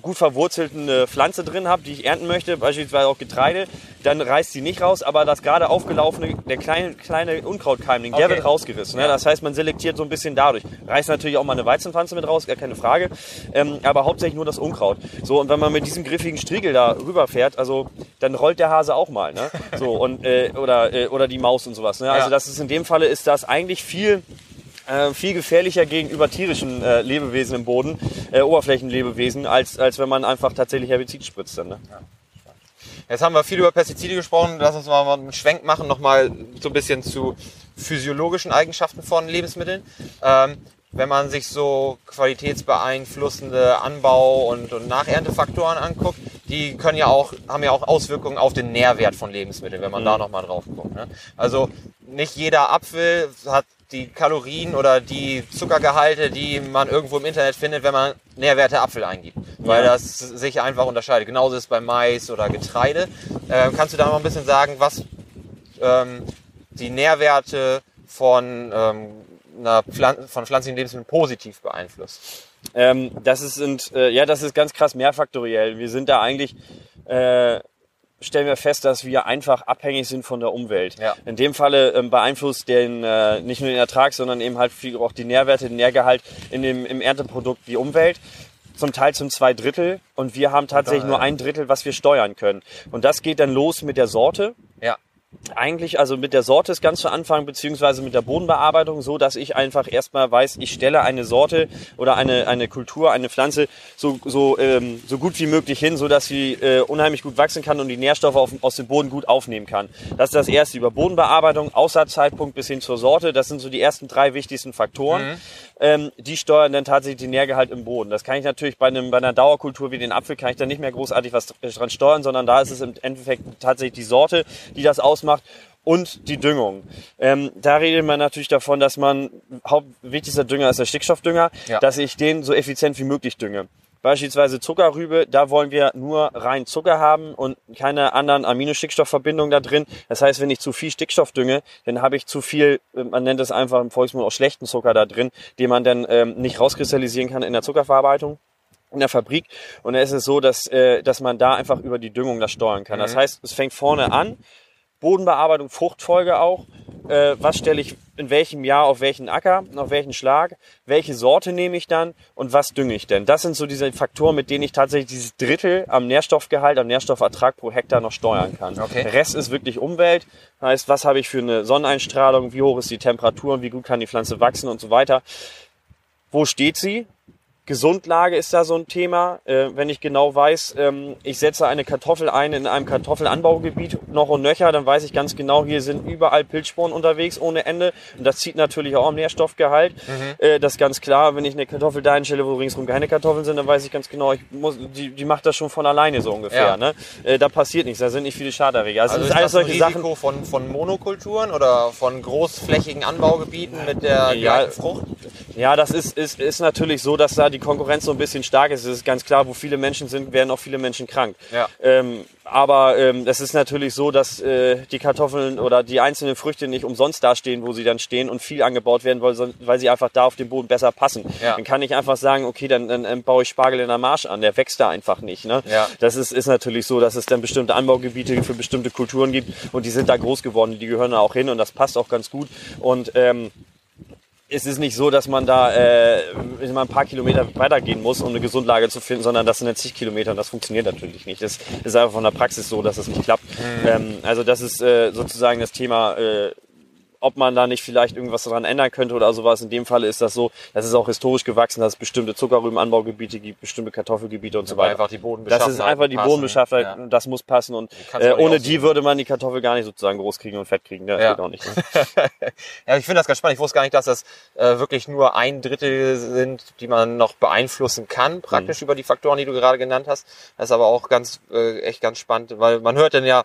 gut verwurzelte Pflanze drin habe, die ich ernten möchte, beispielsweise auch Getreide, dann reißt sie nicht raus, aber das gerade aufgelaufene, der kleine, kleine Unkrautkeimling, okay. der wird rausgerissen. Ne? Das heißt, man selektiert so ein bisschen dadurch. Reißt natürlich auch mal eine Weizenpflanze mit raus, gar keine Frage, ähm, aber hauptsächlich nur das Unkraut. So, und wenn man mit diesem griffigen Striegel da rüberfährt, also dann rollt der Hase auch mal. Ne? So, und, äh, oder, äh, oder die Maus und sowas. Ne? Also das ist in dem Falle ist das eigentlich viel äh, viel gefährlicher gegenüber tierischen äh, Lebewesen im Boden, äh, Oberflächenlebewesen, als, als wenn man einfach tatsächlich Herbizid spritzt. Dann, ne? Ja. Jetzt haben wir viel über Pestizide gesprochen. Lass uns mal einen Schwenk machen, nochmal so ein bisschen zu physiologischen Eigenschaften von Lebensmitteln. Ähm, wenn man sich so qualitätsbeeinflussende Anbau- und, und Nacherntefaktoren anguckt, die können ja auch, haben ja auch Auswirkungen auf den Nährwert von Lebensmitteln, wenn man mhm. da nochmal drauf guckt. Ne? Also nicht jeder Apfel hat die Kalorien oder die Zuckergehalte, die man irgendwo im Internet findet, wenn man Nährwerte Apfel eingibt. Weil ja. das sich einfach unterscheidet. Genauso ist es bei Mais oder Getreide. Ähm, kannst du da noch ein bisschen sagen, was ähm, die Nährwerte von, ähm, einer Pflan von pflanzlichen Lebensmitteln positiv beeinflusst? Ähm, das ist, sind, äh, ja, das ist ganz krass mehrfaktoriell. Wir sind da eigentlich äh, stellen wir fest, dass wir einfach abhängig sind von der Umwelt. Ja. In dem Falle ähm, beeinflusst den äh, nicht nur den Ertrag, sondern eben halt viel auch die Nährwerte, den Nährgehalt in dem im Ernteprodukt die Umwelt zum Teil zum zwei Drittel und wir haben tatsächlich nur ein Drittel, was wir steuern können. Und das geht dann los mit der Sorte. Ja eigentlich also mit der Sorte ist ganz zu Anfang beziehungsweise mit der Bodenbearbeitung so, dass ich einfach erstmal weiß, ich stelle eine Sorte oder eine eine Kultur, eine Pflanze so so ähm, so gut wie möglich hin, so dass sie äh, unheimlich gut wachsen kann und die Nährstoffe auf, aus dem Boden gut aufnehmen kann. Das ist das erste über Bodenbearbeitung, Aussaatzeitpunkt bis hin zur Sorte. Das sind so die ersten drei wichtigsten Faktoren. Mhm. Ähm, die steuern dann tatsächlich den Nährgehalt im Boden. Das kann ich natürlich bei einem bei einer Dauerkultur wie den Apfel kann ich da nicht mehr großartig was dran steuern, sondern da ist es im Endeffekt tatsächlich die Sorte, die das aus ausmacht und die Düngung. Ähm, da redet man natürlich davon, dass man, hauptwichtigster Dünger ist der Stickstoffdünger, ja. dass ich den so effizient wie möglich dünge. Beispielsweise Zuckerrübe, da wollen wir nur rein Zucker haben und keine anderen Aminostickstoffverbindungen da drin. Das heißt, wenn ich zu viel Stickstoff dünge, dann habe ich zu viel, äh, man nennt es einfach im Volksmund auch schlechten Zucker da drin, den man dann ähm, nicht rauskristallisieren kann in der Zuckerverarbeitung in der Fabrik und da ist es so, dass, äh, dass man da einfach über die Düngung das steuern kann. Das mhm. heißt, es fängt vorne an, Bodenbearbeitung, Fruchtfolge auch. Äh, was stelle ich in welchem Jahr auf welchen Acker, auf welchen Schlag, welche Sorte nehme ich dann und was dünge ich denn? Das sind so diese Faktoren, mit denen ich tatsächlich dieses Drittel am Nährstoffgehalt, am Nährstoffertrag pro Hektar noch steuern kann. Okay. Der Rest ist wirklich Umwelt. Heißt, was habe ich für eine Sonneneinstrahlung, wie hoch ist die Temperatur, wie gut kann die Pflanze wachsen und so weiter. Wo steht sie? Gesundlage ist da so ein Thema. Äh, wenn ich genau weiß, ähm, ich setze eine Kartoffel ein in einem Kartoffelanbaugebiet noch und nöcher, dann weiß ich ganz genau, hier sind überall Pilzsporen unterwegs ohne Ende. Und das zieht natürlich auch am Nährstoffgehalt. Mhm. Äh, das ist ganz klar. Wenn ich eine Kartoffel da einstelle, wo ringsrum keine Kartoffeln sind, dann weiß ich ganz genau, ich muss, die, die macht das schon von alleine so ungefähr. Ja. Ne? Äh, da passiert nichts, da sind nicht viele Schaderreger. Also, also ist, alles das solche Risiko Sachen von, von Monokulturen oder von großflächigen Anbaugebieten mit der ja, Frucht? Ja, das ist, ist, ist natürlich so, dass da die Konkurrenz so ein bisschen stark ist. Es ist ganz klar, wo viele Menschen sind, werden auch viele Menschen krank. Ja. Ähm, aber ähm, das ist natürlich so, dass äh, die Kartoffeln oder die einzelnen Früchte nicht umsonst dastehen, wo sie dann stehen und viel angebaut werden, weil, weil sie einfach da auf dem Boden besser passen. Ja. Dann kann ich einfach sagen, okay, dann, dann, dann baue ich Spargel in der Marsch an, der wächst da einfach nicht. Ne? Ja. Das ist, ist natürlich so, dass es dann bestimmte Anbaugebiete für bestimmte Kulturen gibt und die sind da groß geworden, die gehören da auch hin und das passt auch ganz gut. Und ähm, es ist nicht so, dass man da äh, immer ein paar Kilometer weitergehen muss, um eine Gesundlage zu finden, sondern das sind jetzt zig Kilometer und das funktioniert natürlich nicht. Das ist einfach von der Praxis so, dass es nicht klappt. Mhm. Ähm, also das ist äh, sozusagen das Thema äh, ob man da nicht vielleicht irgendwas daran ändern könnte oder sowas. In dem Fall ist das so, das ist auch historisch gewachsen, dass es bestimmte Zuckerrübenanbaugebiete gibt, bestimmte Kartoffelgebiete und so weiter. Einfach die. Das ist einfach die Bodenbeschaffenheit, ja. das muss passen und äh, ohne die würde man die Kartoffel gar nicht sozusagen groß kriegen und fett kriegen. Das ja. geht auch nicht. Ne? ja, ich finde das ganz spannend. Ich wusste gar nicht, dass das äh, wirklich nur ein Drittel sind, die man noch beeinflussen kann, praktisch mhm. über die Faktoren, die du gerade genannt hast. Das ist aber auch ganz, äh, echt ganz spannend, weil man hört dann ja,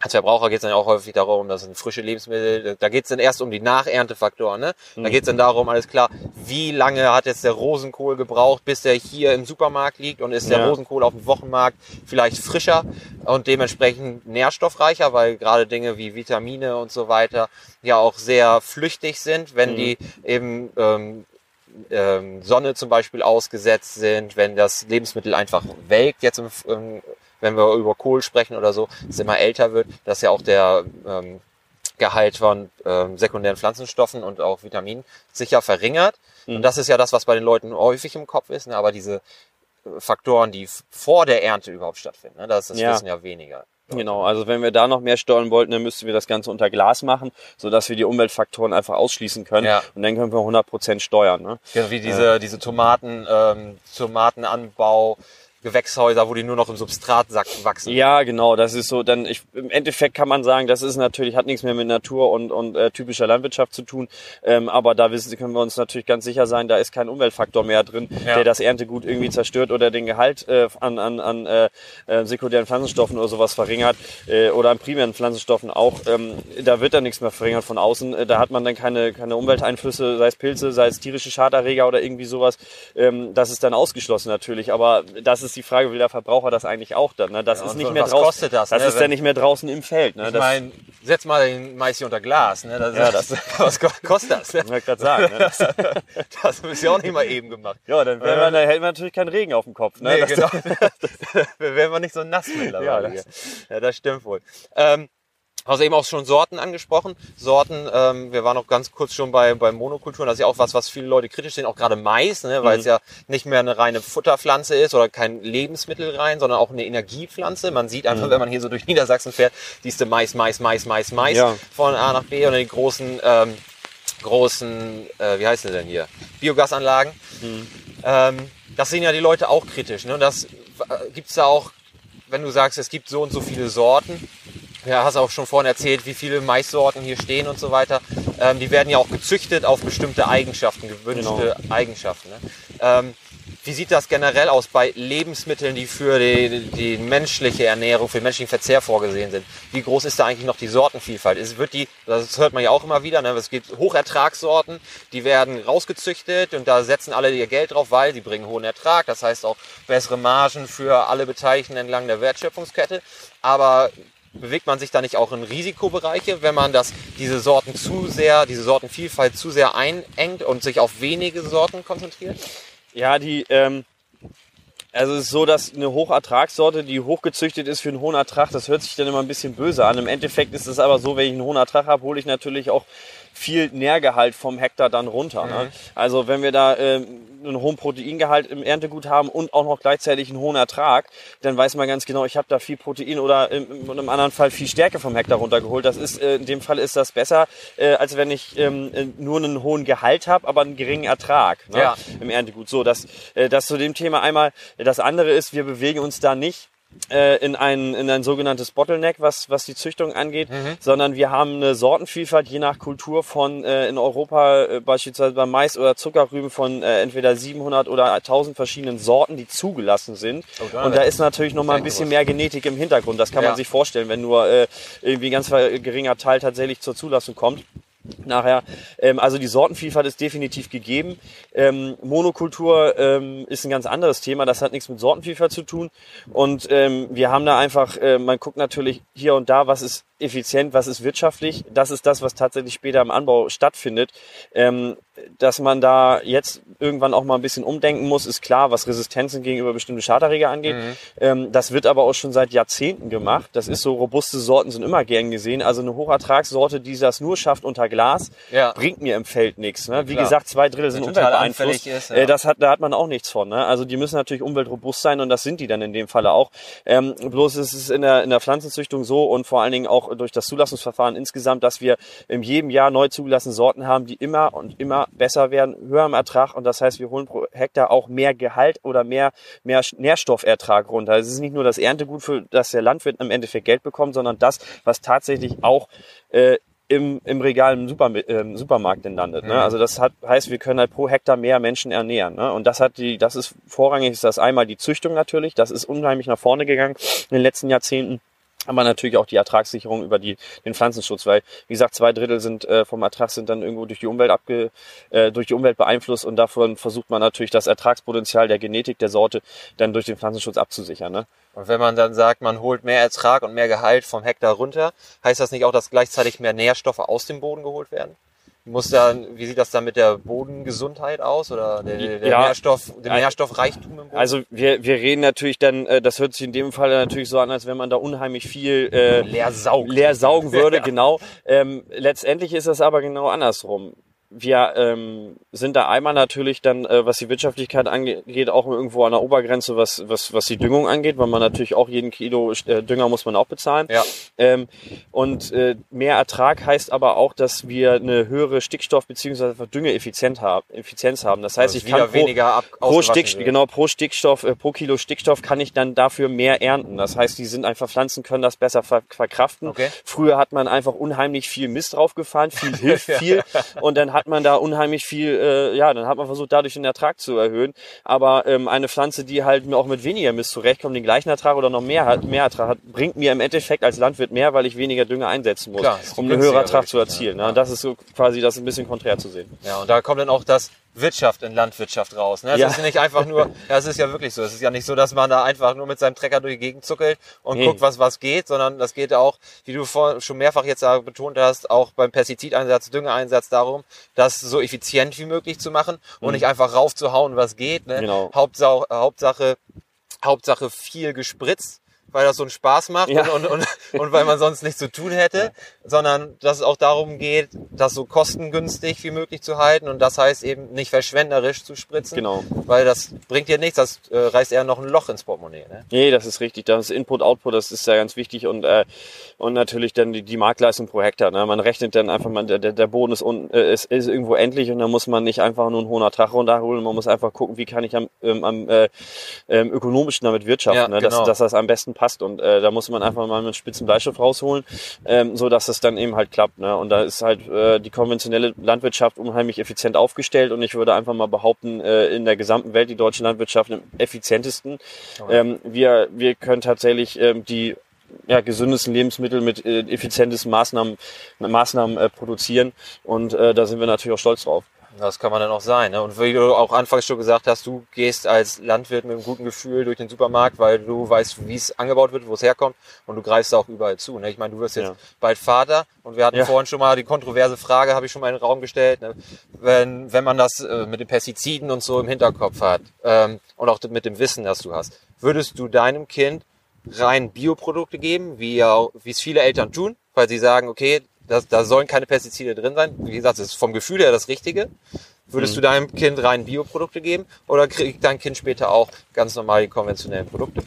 als Verbraucher geht es dann auch häufig darum, dass ein frische Lebensmittel, da geht es dann erst um die Nacherntefaktoren. Ne? Da mhm. geht es dann darum, alles klar, wie lange hat jetzt der Rosenkohl gebraucht, bis der hier im Supermarkt liegt und ist der ja. Rosenkohl auf dem Wochenmarkt vielleicht frischer und dementsprechend nährstoffreicher, weil gerade Dinge wie Vitamine und so weiter ja auch sehr flüchtig sind, wenn mhm. die eben ähm, ähm, Sonne zum Beispiel ausgesetzt sind, wenn das Lebensmittel einfach welkt, jetzt im, im wenn wir über Kohl sprechen oder so, es immer älter wird, dass ja auch der ähm, Gehalt von ähm, sekundären Pflanzenstoffen und auch Vitaminen sich ja verringert. Mhm. Und das ist ja das, was bei den Leuten häufig im Kopf ist. Ne? Aber diese äh, Faktoren, die vor der Ernte überhaupt stattfinden, ne? das, das ja. wissen ja weniger. Genau, also wenn wir da noch mehr steuern wollten, dann müssten wir das Ganze unter Glas machen, so dass wir die Umweltfaktoren einfach ausschließen können ja. und dann können wir 100% steuern. Ne? Genau, wie diese, äh. diese Tomaten, ähm, Tomatenanbau, Gewächshäuser, wo die nur noch im Substratsack wachsen. Ja, genau, das ist so, dann ich, im Endeffekt kann man sagen, das ist natürlich, hat nichts mehr mit Natur und, und äh, typischer Landwirtschaft zu tun, ähm, aber da wissen, können wir uns natürlich ganz sicher sein, da ist kein Umweltfaktor mehr drin, ja. der das Erntegut irgendwie zerstört oder den Gehalt äh, an, an, an äh, äh, sekundären Pflanzenstoffen oder sowas verringert äh, oder an primären Pflanzenstoffen auch, ähm, da wird dann nichts mehr verringert von außen, äh, da hat man dann keine, keine Umwelteinflüsse, sei es Pilze, sei es tierische Schaderreger oder irgendwie sowas, ähm, das ist dann ausgeschlossen natürlich, aber das ist die Frage, will der Verbraucher das eigentlich auch dann? Ne? Das ja, ist nicht mehr draußen. kostet das? Das ne? ist ja nicht mehr draußen im Feld. Ne? Ich meine, setz mal den Mais hier unter Glas. Ne? Das ja, das, was kostet das? Ne? Ich gerade sagen. Ne? Das, das ist ja auch nicht mal eben gemacht. Ja, dann, wäre man, dann hält man natürlich keinen Regen auf dem Kopf. Ne? Nee, das, genau. wären wir nicht so nass mittlerweile. Ja, das, ja, das stimmt wohl. Ähm, Hast eben auch schon Sorten angesprochen. Sorten, ähm, wir waren auch ganz kurz schon bei, bei Monokulturen. Das ist ja auch was, was viele Leute kritisch sehen, auch gerade Mais, ne, weil mhm. es ja nicht mehr eine reine Futterpflanze ist oder kein Lebensmittel rein, sondern auch eine Energiepflanze. Man sieht einfach, mhm. wenn man hier so durch Niedersachsen fährt, siehst du Mais, Mais, Mais, Mais, Mais ja. von A nach B und die großen, ähm, großen, äh, wie heißt das denn hier? Biogasanlagen. Mhm. Ähm, das sehen ja die Leute auch kritisch. Ne? Das äh, gibt's da auch, wenn du sagst, es gibt so und so viele Sorten ja, hast auch schon vorhin erzählt, wie viele Maissorten hier stehen und so weiter. Ähm, die werden ja auch gezüchtet auf bestimmte Eigenschaften, gewünschte genau. Eigenschaften. Ne? Ähm, wie sieht das generell aus bei Lebensmitteln, die für die, die menschliche Ernährung, für den menschlichen Verzehr vorgesehen sind? Wie groß ist da eigentlich noch die Sortenvielfalt? Es wird die, das hört man ja auch immer wieder, ne? es gibt Hochertragssorten, die werden rausgezüchtet und da setzen alle ihr Geld drauf, weil sie bringen hohen Ertrag. Das heißt auch bessere Margen für alle Beteiligten entlang der Wertschöpfungskette. Aber bewegt man sich da nicht auch in Risikobereiche, wenn man das, diese Sorten zu sehr, diese Sortenvielfalt zu sehr einengt und sich auf wenige Sorten konzentriert? Ja, die, ähm, also es ist so, dass eine Hochertragssorte, die hochgezüchtet ist für einen hohen Ertrag, das hört sich dann immer ein bisschen böse an. Im Endeffekt ist es aber so, wenn ich einen hohen Ertrag habe, hole ich natürlich auch viel Nährgehalt vom Hektar dann runter. Ne? Mhm. Also wenn wir da ähm, einen hohen Proteingehalt im Erntegut haben und auch noch gleichzeitig einen hohen Ertrag, dann weiß man ganz genau, ich habe da viel Protein oder im, im, anderen Fall viel Stärke vom Hektar runtergeholt. Das ist äh, in dem Fall ist das besser, äh, als wenn ich ähm, äh, nur einen hohen Gehalt habe, aber einen geringen Ertrag ne, Ja. im Erntegut. So, das, äh, das zu dem Thema einmal. Das andere ist, wir bewegen uns da nicht in ein, in ein sogenanntes Bottleneck, was, was die Züchtung angeht, sondern wir haben eine Sortenvielfalt je nach Kultur von äh, in Europa äh, beispielsweise beim Mais oder Zuckerrüben von äh, entweder 700 oder 1000 verschiedenen Sorten, die zugelassen sind. da Und da ist natürlich noch mal ein bisschen mehr Genetik im Hintergrund. Das kann Ja. man sich vorstellen, wenn nur äh, irgendwie ein ganz geringer Teil tatsächlich zur Zulassung kommt nachher. Ähm, also die Sortenvielfalt ist definitiv gegeben. Ähm, Monokultur ähm, ist ein ganz anderes Thema. Das hat nichts mit Sortenvielfalt zu tun. Und ähm, wir haben da einfach, äh, man guckt natürlich hier und da, was ist effizient, was ist wirtschaftlich. Das ist das, was tatsächlich später im Anbau stattfindet. Ähm, dass man da jetzt irgendwann auch mal ein bisschen umdenken muss, ist klar, was Resistenzen gegenüber bestimmten Schadträger angeht. Ähm, das wird aber auch schon seit Jahrzehnten gemacht. Das ist so, robuste Sorten sind immer gern gesehen. Also eine Hochertragssorte, die das nur schafft unter Glas, Ja. bringt mir im Feld nichts. Ne? Wie klar. gesagt, zwei Drittel sind anfällig ist, ja. äh, das hat, da hat man auch nichts von. Ne? Also die müssen natürlich umweltrobust sein und das sind die dann in dem Falle auch. Ähm, bloß ist es in der, in der Pflanzenzüchtung so und vor allen Dingen auch durch das Zulassungsverfahren insgesamt, dass wir in jedem Jahr neu zugelassene Sorten haben, die immer und immer besser werden, höher im Ertrag und das heißt, wir holen pro Hektar auch mehr Gehalt oder mehr, mehr Nährstoffertrag runter. Also Es ist nicht nur das Erntegut, für das der Landwirt im Endeffekt Geld bekommt, sondern das, was tatsächlich auch äh, im, im Regal im Super, ähm, Supermarkt denn landet. Ne? Also das hat, heißt, wir können halt pro Hektar mehr Menschen ernähren. Ne? Und das hat die, das ist vorrangig ist das einmal die Züchtung natürlich, das ist unheimlich nach vorne gegangen in den letzten Jahrzehnten. Aber natürlich auch die Ertragssicherung über die, den Pflanzenschutz, weil wie gesagt zwei Drittel sind äh, vom Ertrag sind dann irgendwo durch die Umwelt abge, äh, durch die Umwelt beeinflusst und davon versucht man natürlich das Ertragspotenzial der Genetik der Sorte dann durch den Pflanzenschutz abzusichern. Ne? Und wenn man dann sagt, man holt mehr Ertrag und mehr Gehalt vom Hektar runter, heißt das nicht auch, dass gleichzeitig mehr Nährstoffe aus dem Boden geholt werden? Muss dann, wie sieht das dann mit der Bodengesundheit aus oder der, der Ja. Nährstoff, dem Nährstoffreichtum im Boden? Also wir, wir reden natürlich dann, äh, das hört sich in dem Fall natürlich so an, als wenn man da unheimlich viel äh, leer saugt. leer saugen würde, genau. Ähm, letztendlich ist das aber genau andersrum. Wir ähm, sind da einmal natürlich dann, äh, was die Wirtschaftlichkeit angeht, auch irgendwo an der Obergrenze, was, was, was die Düngung angeht, weil man natürlich auch jeden Kilo äh, Dünger muss man auch bezahlen. Ja. Ähm, und äh, mehr Ertrag heißt aber auch, dass wir eine höhere Stickstoff- bzw. Düngeeffizienz haben. Effizienz haben. Das heißt, Also ich kann wieder weniger ab, pro Stick, genau, pro Stickstoff, äh, pro Kilo Stickstoff kann ich dann dafür mehr ernten. Das heißt, die sind einfach Pflanzen können das besser ver verkraften. Okay. Früher hat man einfach unheimlich viel Mist draufgefahren, viel hilft viel und dann hat man da unheimlich viel, äh, ja, dann hat man versucht, dadurch den Ertrag zu erhöhen. Aber ähm, eine Pflanze, die halt auch mit weniger Mist zurechtkommt, den gleichen Ertrag oder noch mehr hat, mehr Ertrag hat, bringt mir im Endeffekt als Landwirt mehr, weil ich weniger Dünger einsetzen muss, Klar, um einen günstiger höheren Ertrag zu erzielen. ja. Ne? Und das ist so quasi das ein bisschen konträr zu sehen. Ja, und da kommt dann auch das Wirtschaft in Landwirtschaft raus. Ne? Es Ja. ist nicht einfach nur, ja, es ist ja wirklich so. Es ist ja nicht so, dass man da einfach nur mit seinem Trecker durch die Gegend zuckelt und Nee. guckt, was, was geht, sondern das geht auch, wie du vor, schon mehrfach jetzt da betont hast, auch beim Pestizideinsatz, Düngeeinsatz darum, das so effizient wie möglich zu machen und nicht einfach raufzuhauen, was geht. Ne? Mhm. Genau. Hauptsache, Hauptsache, Hauptsache viel gespritzt weil das so einen Spaß macht Ja. und, und, und, und weil man sonst nichts zu tun hätte, sondern dass es auch darum geht, das so kostengünstig wie möglich zu halten und das heißt eben nicht verschwenderisch zu spritzen, Genau. weil das bringt dir nichts, das äh, reißt eher noch ein Loch ins Portemonnaie. Ne? Nee, das ist richtig. Das ist Input, Output, das ist ja ganz wichtig und äh, und natürlich dann die, die Marktleistung pro Hektar. Ne? Man rechnet dann einfach, man, der, der Boden ist, un, äh, ist, ist irgendwo endlich und dann muss man nicht einfach nur einen hohen Ertrag runterholen. Man muss einfach gucken, wie kann ich am, ähm, am äh, ähm, ökonomischsten damit wirtschaften, Ja, ne? dass, genau. dass das am besten passt und äh, da muss man einfach mal einen spitzen Bleistift rausholen, ähm, so dass es dann eben halt klappt. Ne? Und da ist halt äh, die konventionelle Landwirtschaft unheimlich effizient aufgestellt und ich würde einfach mal behaupten, äh, in der gesamten Welt die deutsche Landwirtschaft am effizientesten. Ähm, wir, wir können tatsächlich ähm, die ja, gesündesten Lebensmittel mit äh, effizientesten Maßnahmen, Maßnahmen äh, produzieren und äh, da sind wir natürlich auch stolz drauf. Das kann man dann auch sein. Ne? Und wie du auch anfangs schon gesagt hast, du gehst als Landwirt mit einem guten Gefühl durch den Supermarkt, weil du weißt, wie es angebaut wird, wo es herkommt und du greifst auch überall zu. Ne? Ich meine, du wirst jetzt Ja. bald Vater und wir hatten Ja. vorhin schon mal die kontroverse Frage, habe ich schon mal in den Raum gestellt, ne? wenn, wenn man das äh, mit den Pestiziden und so im Hinterkopf hat ähm, und auch mit dem Wissen, das du hast, würdest du deinem Kind rein Bioprodukte geben, wie auch- wie es viele Eltern tun, weil sie sagen, okay, das, da sollen keine Pestizide drin sein. Wie gesagt, das ist vom Gefühl her das Richtige. Würdest du deinem Kind rein Bioprodukte geben oder kriegt dein Kind später auch ganz normal die konventionellen Produkte?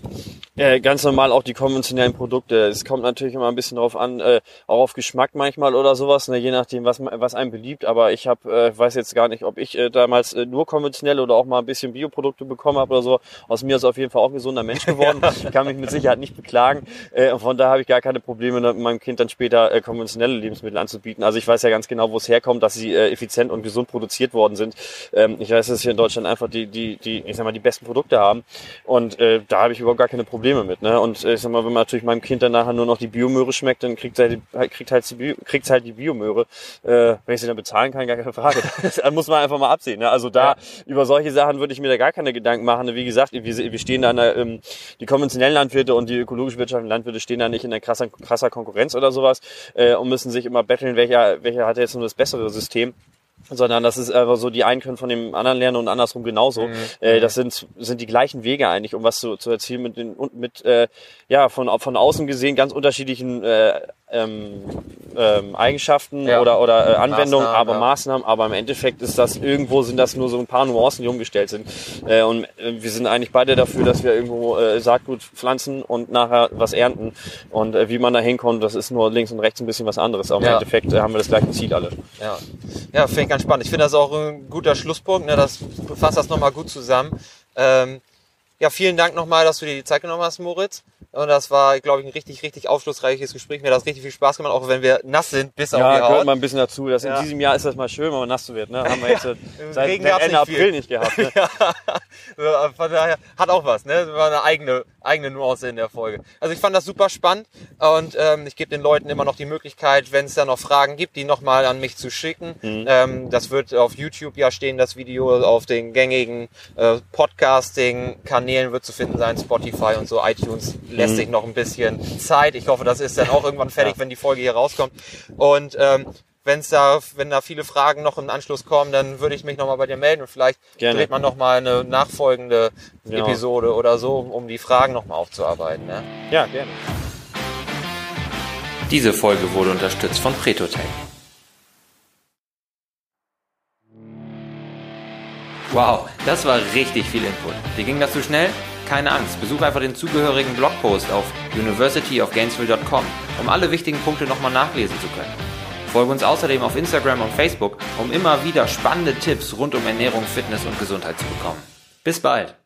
Äh, ganz normal auch die konventionellen Produkte. Es kommt natürlich immer ein bisschen darauf an, äh, auch auf Geschmack manchmal oder sowas, ne, je nachdem, was, was einem beliebt. Aber ich habe, äh, weiß jetzt gar nicht, ob ich äh, damals äh, nur konventionell oder auch mal ein bisschen Bioprodukte bekommen habe oder so. Aus mir ist auf jeden Fall auch ein gesunder Mensch geworden. Ich kann mich mit Sicherheit nicht beklagen. Äh, und von daher habe ich gar keine Probleme, ne, meinem Kind dann später äh, konventionelle Lebensmittel anzubieten. Also ich weiß ja ganz genau, wo es herkommt, dass sie äh, effizient und gesund produziert worden sind. Ähm, ich weiß, dass wir in Deutschland einfach die, die, die, ich sag mal, die besten Produkte haben. Und äh, da habe ich überhaupt gar keine Probleme mit. Ne? Und äh, ich sag mal, wenn man natürlich meinem Kind dann nachher nur noch die Biomöhre schmeckt, dann kriegt halt, kriegt halt die, Bio, kriegt halt die Biomöhre. Äh, wenn ich sie dann bezahlen kann, gar keine Frage. Das muss man einfach mal absehen. Ne? Also da ja. über solche Sachen würde ich mir da gar keine Gedanken machen. Wie gesagt, wir, wir stehen da in der, ähm, die konventionellen Landwirte und die ökologisch wirtschaftlichen Landwirte stehen da nicht in der krasser, krasser Konkurrenz oder sowas äh, und müssen sich immer betteln, welcher, welcher hat jetzt nur das bessere System sondern das ist einfach so, die einen können von dem anderen lernen und andersrum genauso. Mhm. Äh, das sind, sind die gleichen Wege eigentlich, um was zu, zu erzielen mit den mit äh, ja von von außen gesehen ganz unterschiedlichen äh, ähm, ähm, Eigenschaften ja. oder, oder äh, Anwendungen, Maßnahmen, aber ja. Maßnahmen, aber im Endeffekt ist das irgendwo sind das nur so ein paar Nuancen, die umgestellt sind. Äh, und äh, wir sind eigentlich beide dafür, dass wir irgendwo äh, Saatgut pflanzen und nachher was ernten. Und äh, wie man da hinkommt, das ist nur links und rechts ein bisschen was anderes. Aber ja. im Endeffekt äh, haben wir das gleiche Ziel alle. Ja, ja finde ich ganz spannend. Ich finde das auch ein guter Schlusspunkt. Ne? Das fasst das nochmal gut zusammen. Ähm, ja, vielen Dank nochmal, dass du dir die Zeit genommen hast, Moritz. Und das war, glaube ich, ein richtig, richtig aufschlussreiches Gespräch. Mir hat das richtig viel Spaß gemacht, auch wenn wir nass sind bis ja, auf die Haut. Ja, gehört mal ein bisschen dazu. Das ja. In diesem Jahr ist das mal schön, wenn man nass wird. Ne? Haben wir jetzt seit, Ende nicht April viel. nicht gehabt. Ne? ja, von daher hat auch was. Ne? Das war eine eigene, eigene Nuance in der Folge. Also ich fand das super spannend und ähm, ich gebe den Leuten immer noch die Möglichkeit, wenn es da noch Fragen gibt, die nochmal an mich zu schicken. Mhm. Ähm, das wird auf YouTube ja stehen, das Video auf den gängigen äh, Podcasting-Kanälen wird zu finden sein, Spotify und so, iTunes lässt sich noch ein bisschen Zeit. Ich hoffe, das ist dann auch irgendwann fertig, ja. wenn die Folge hier rauskommt. Und ähm, wenn's da, wenn da viele Fragen noch im Anschluss kommen, dann würde ich mich nochmal bei dir melden und vielleicht Gerne. dreht man nochmal eine nachfolgende genau. Episode oder so, um die Fragen nochmal aufzuarbeiten. Ne? Ja, gerne. Diese Folge wurde unterstützt von Pretotech. Wow, das war richtig viel Input. Wie ging das so schnell? Keine Angst, besuche einfach den zugehörigen Blogpost auf universityofgainesville.com, um alle wichtigen Punkte nochmal nachlesen zu können. Folge uns außerdem auf Instagram und Facebook, um immer wieder spannende Tipps rund um Ernährung, Fitness und Gesundheit zu bekommen. Bis bald!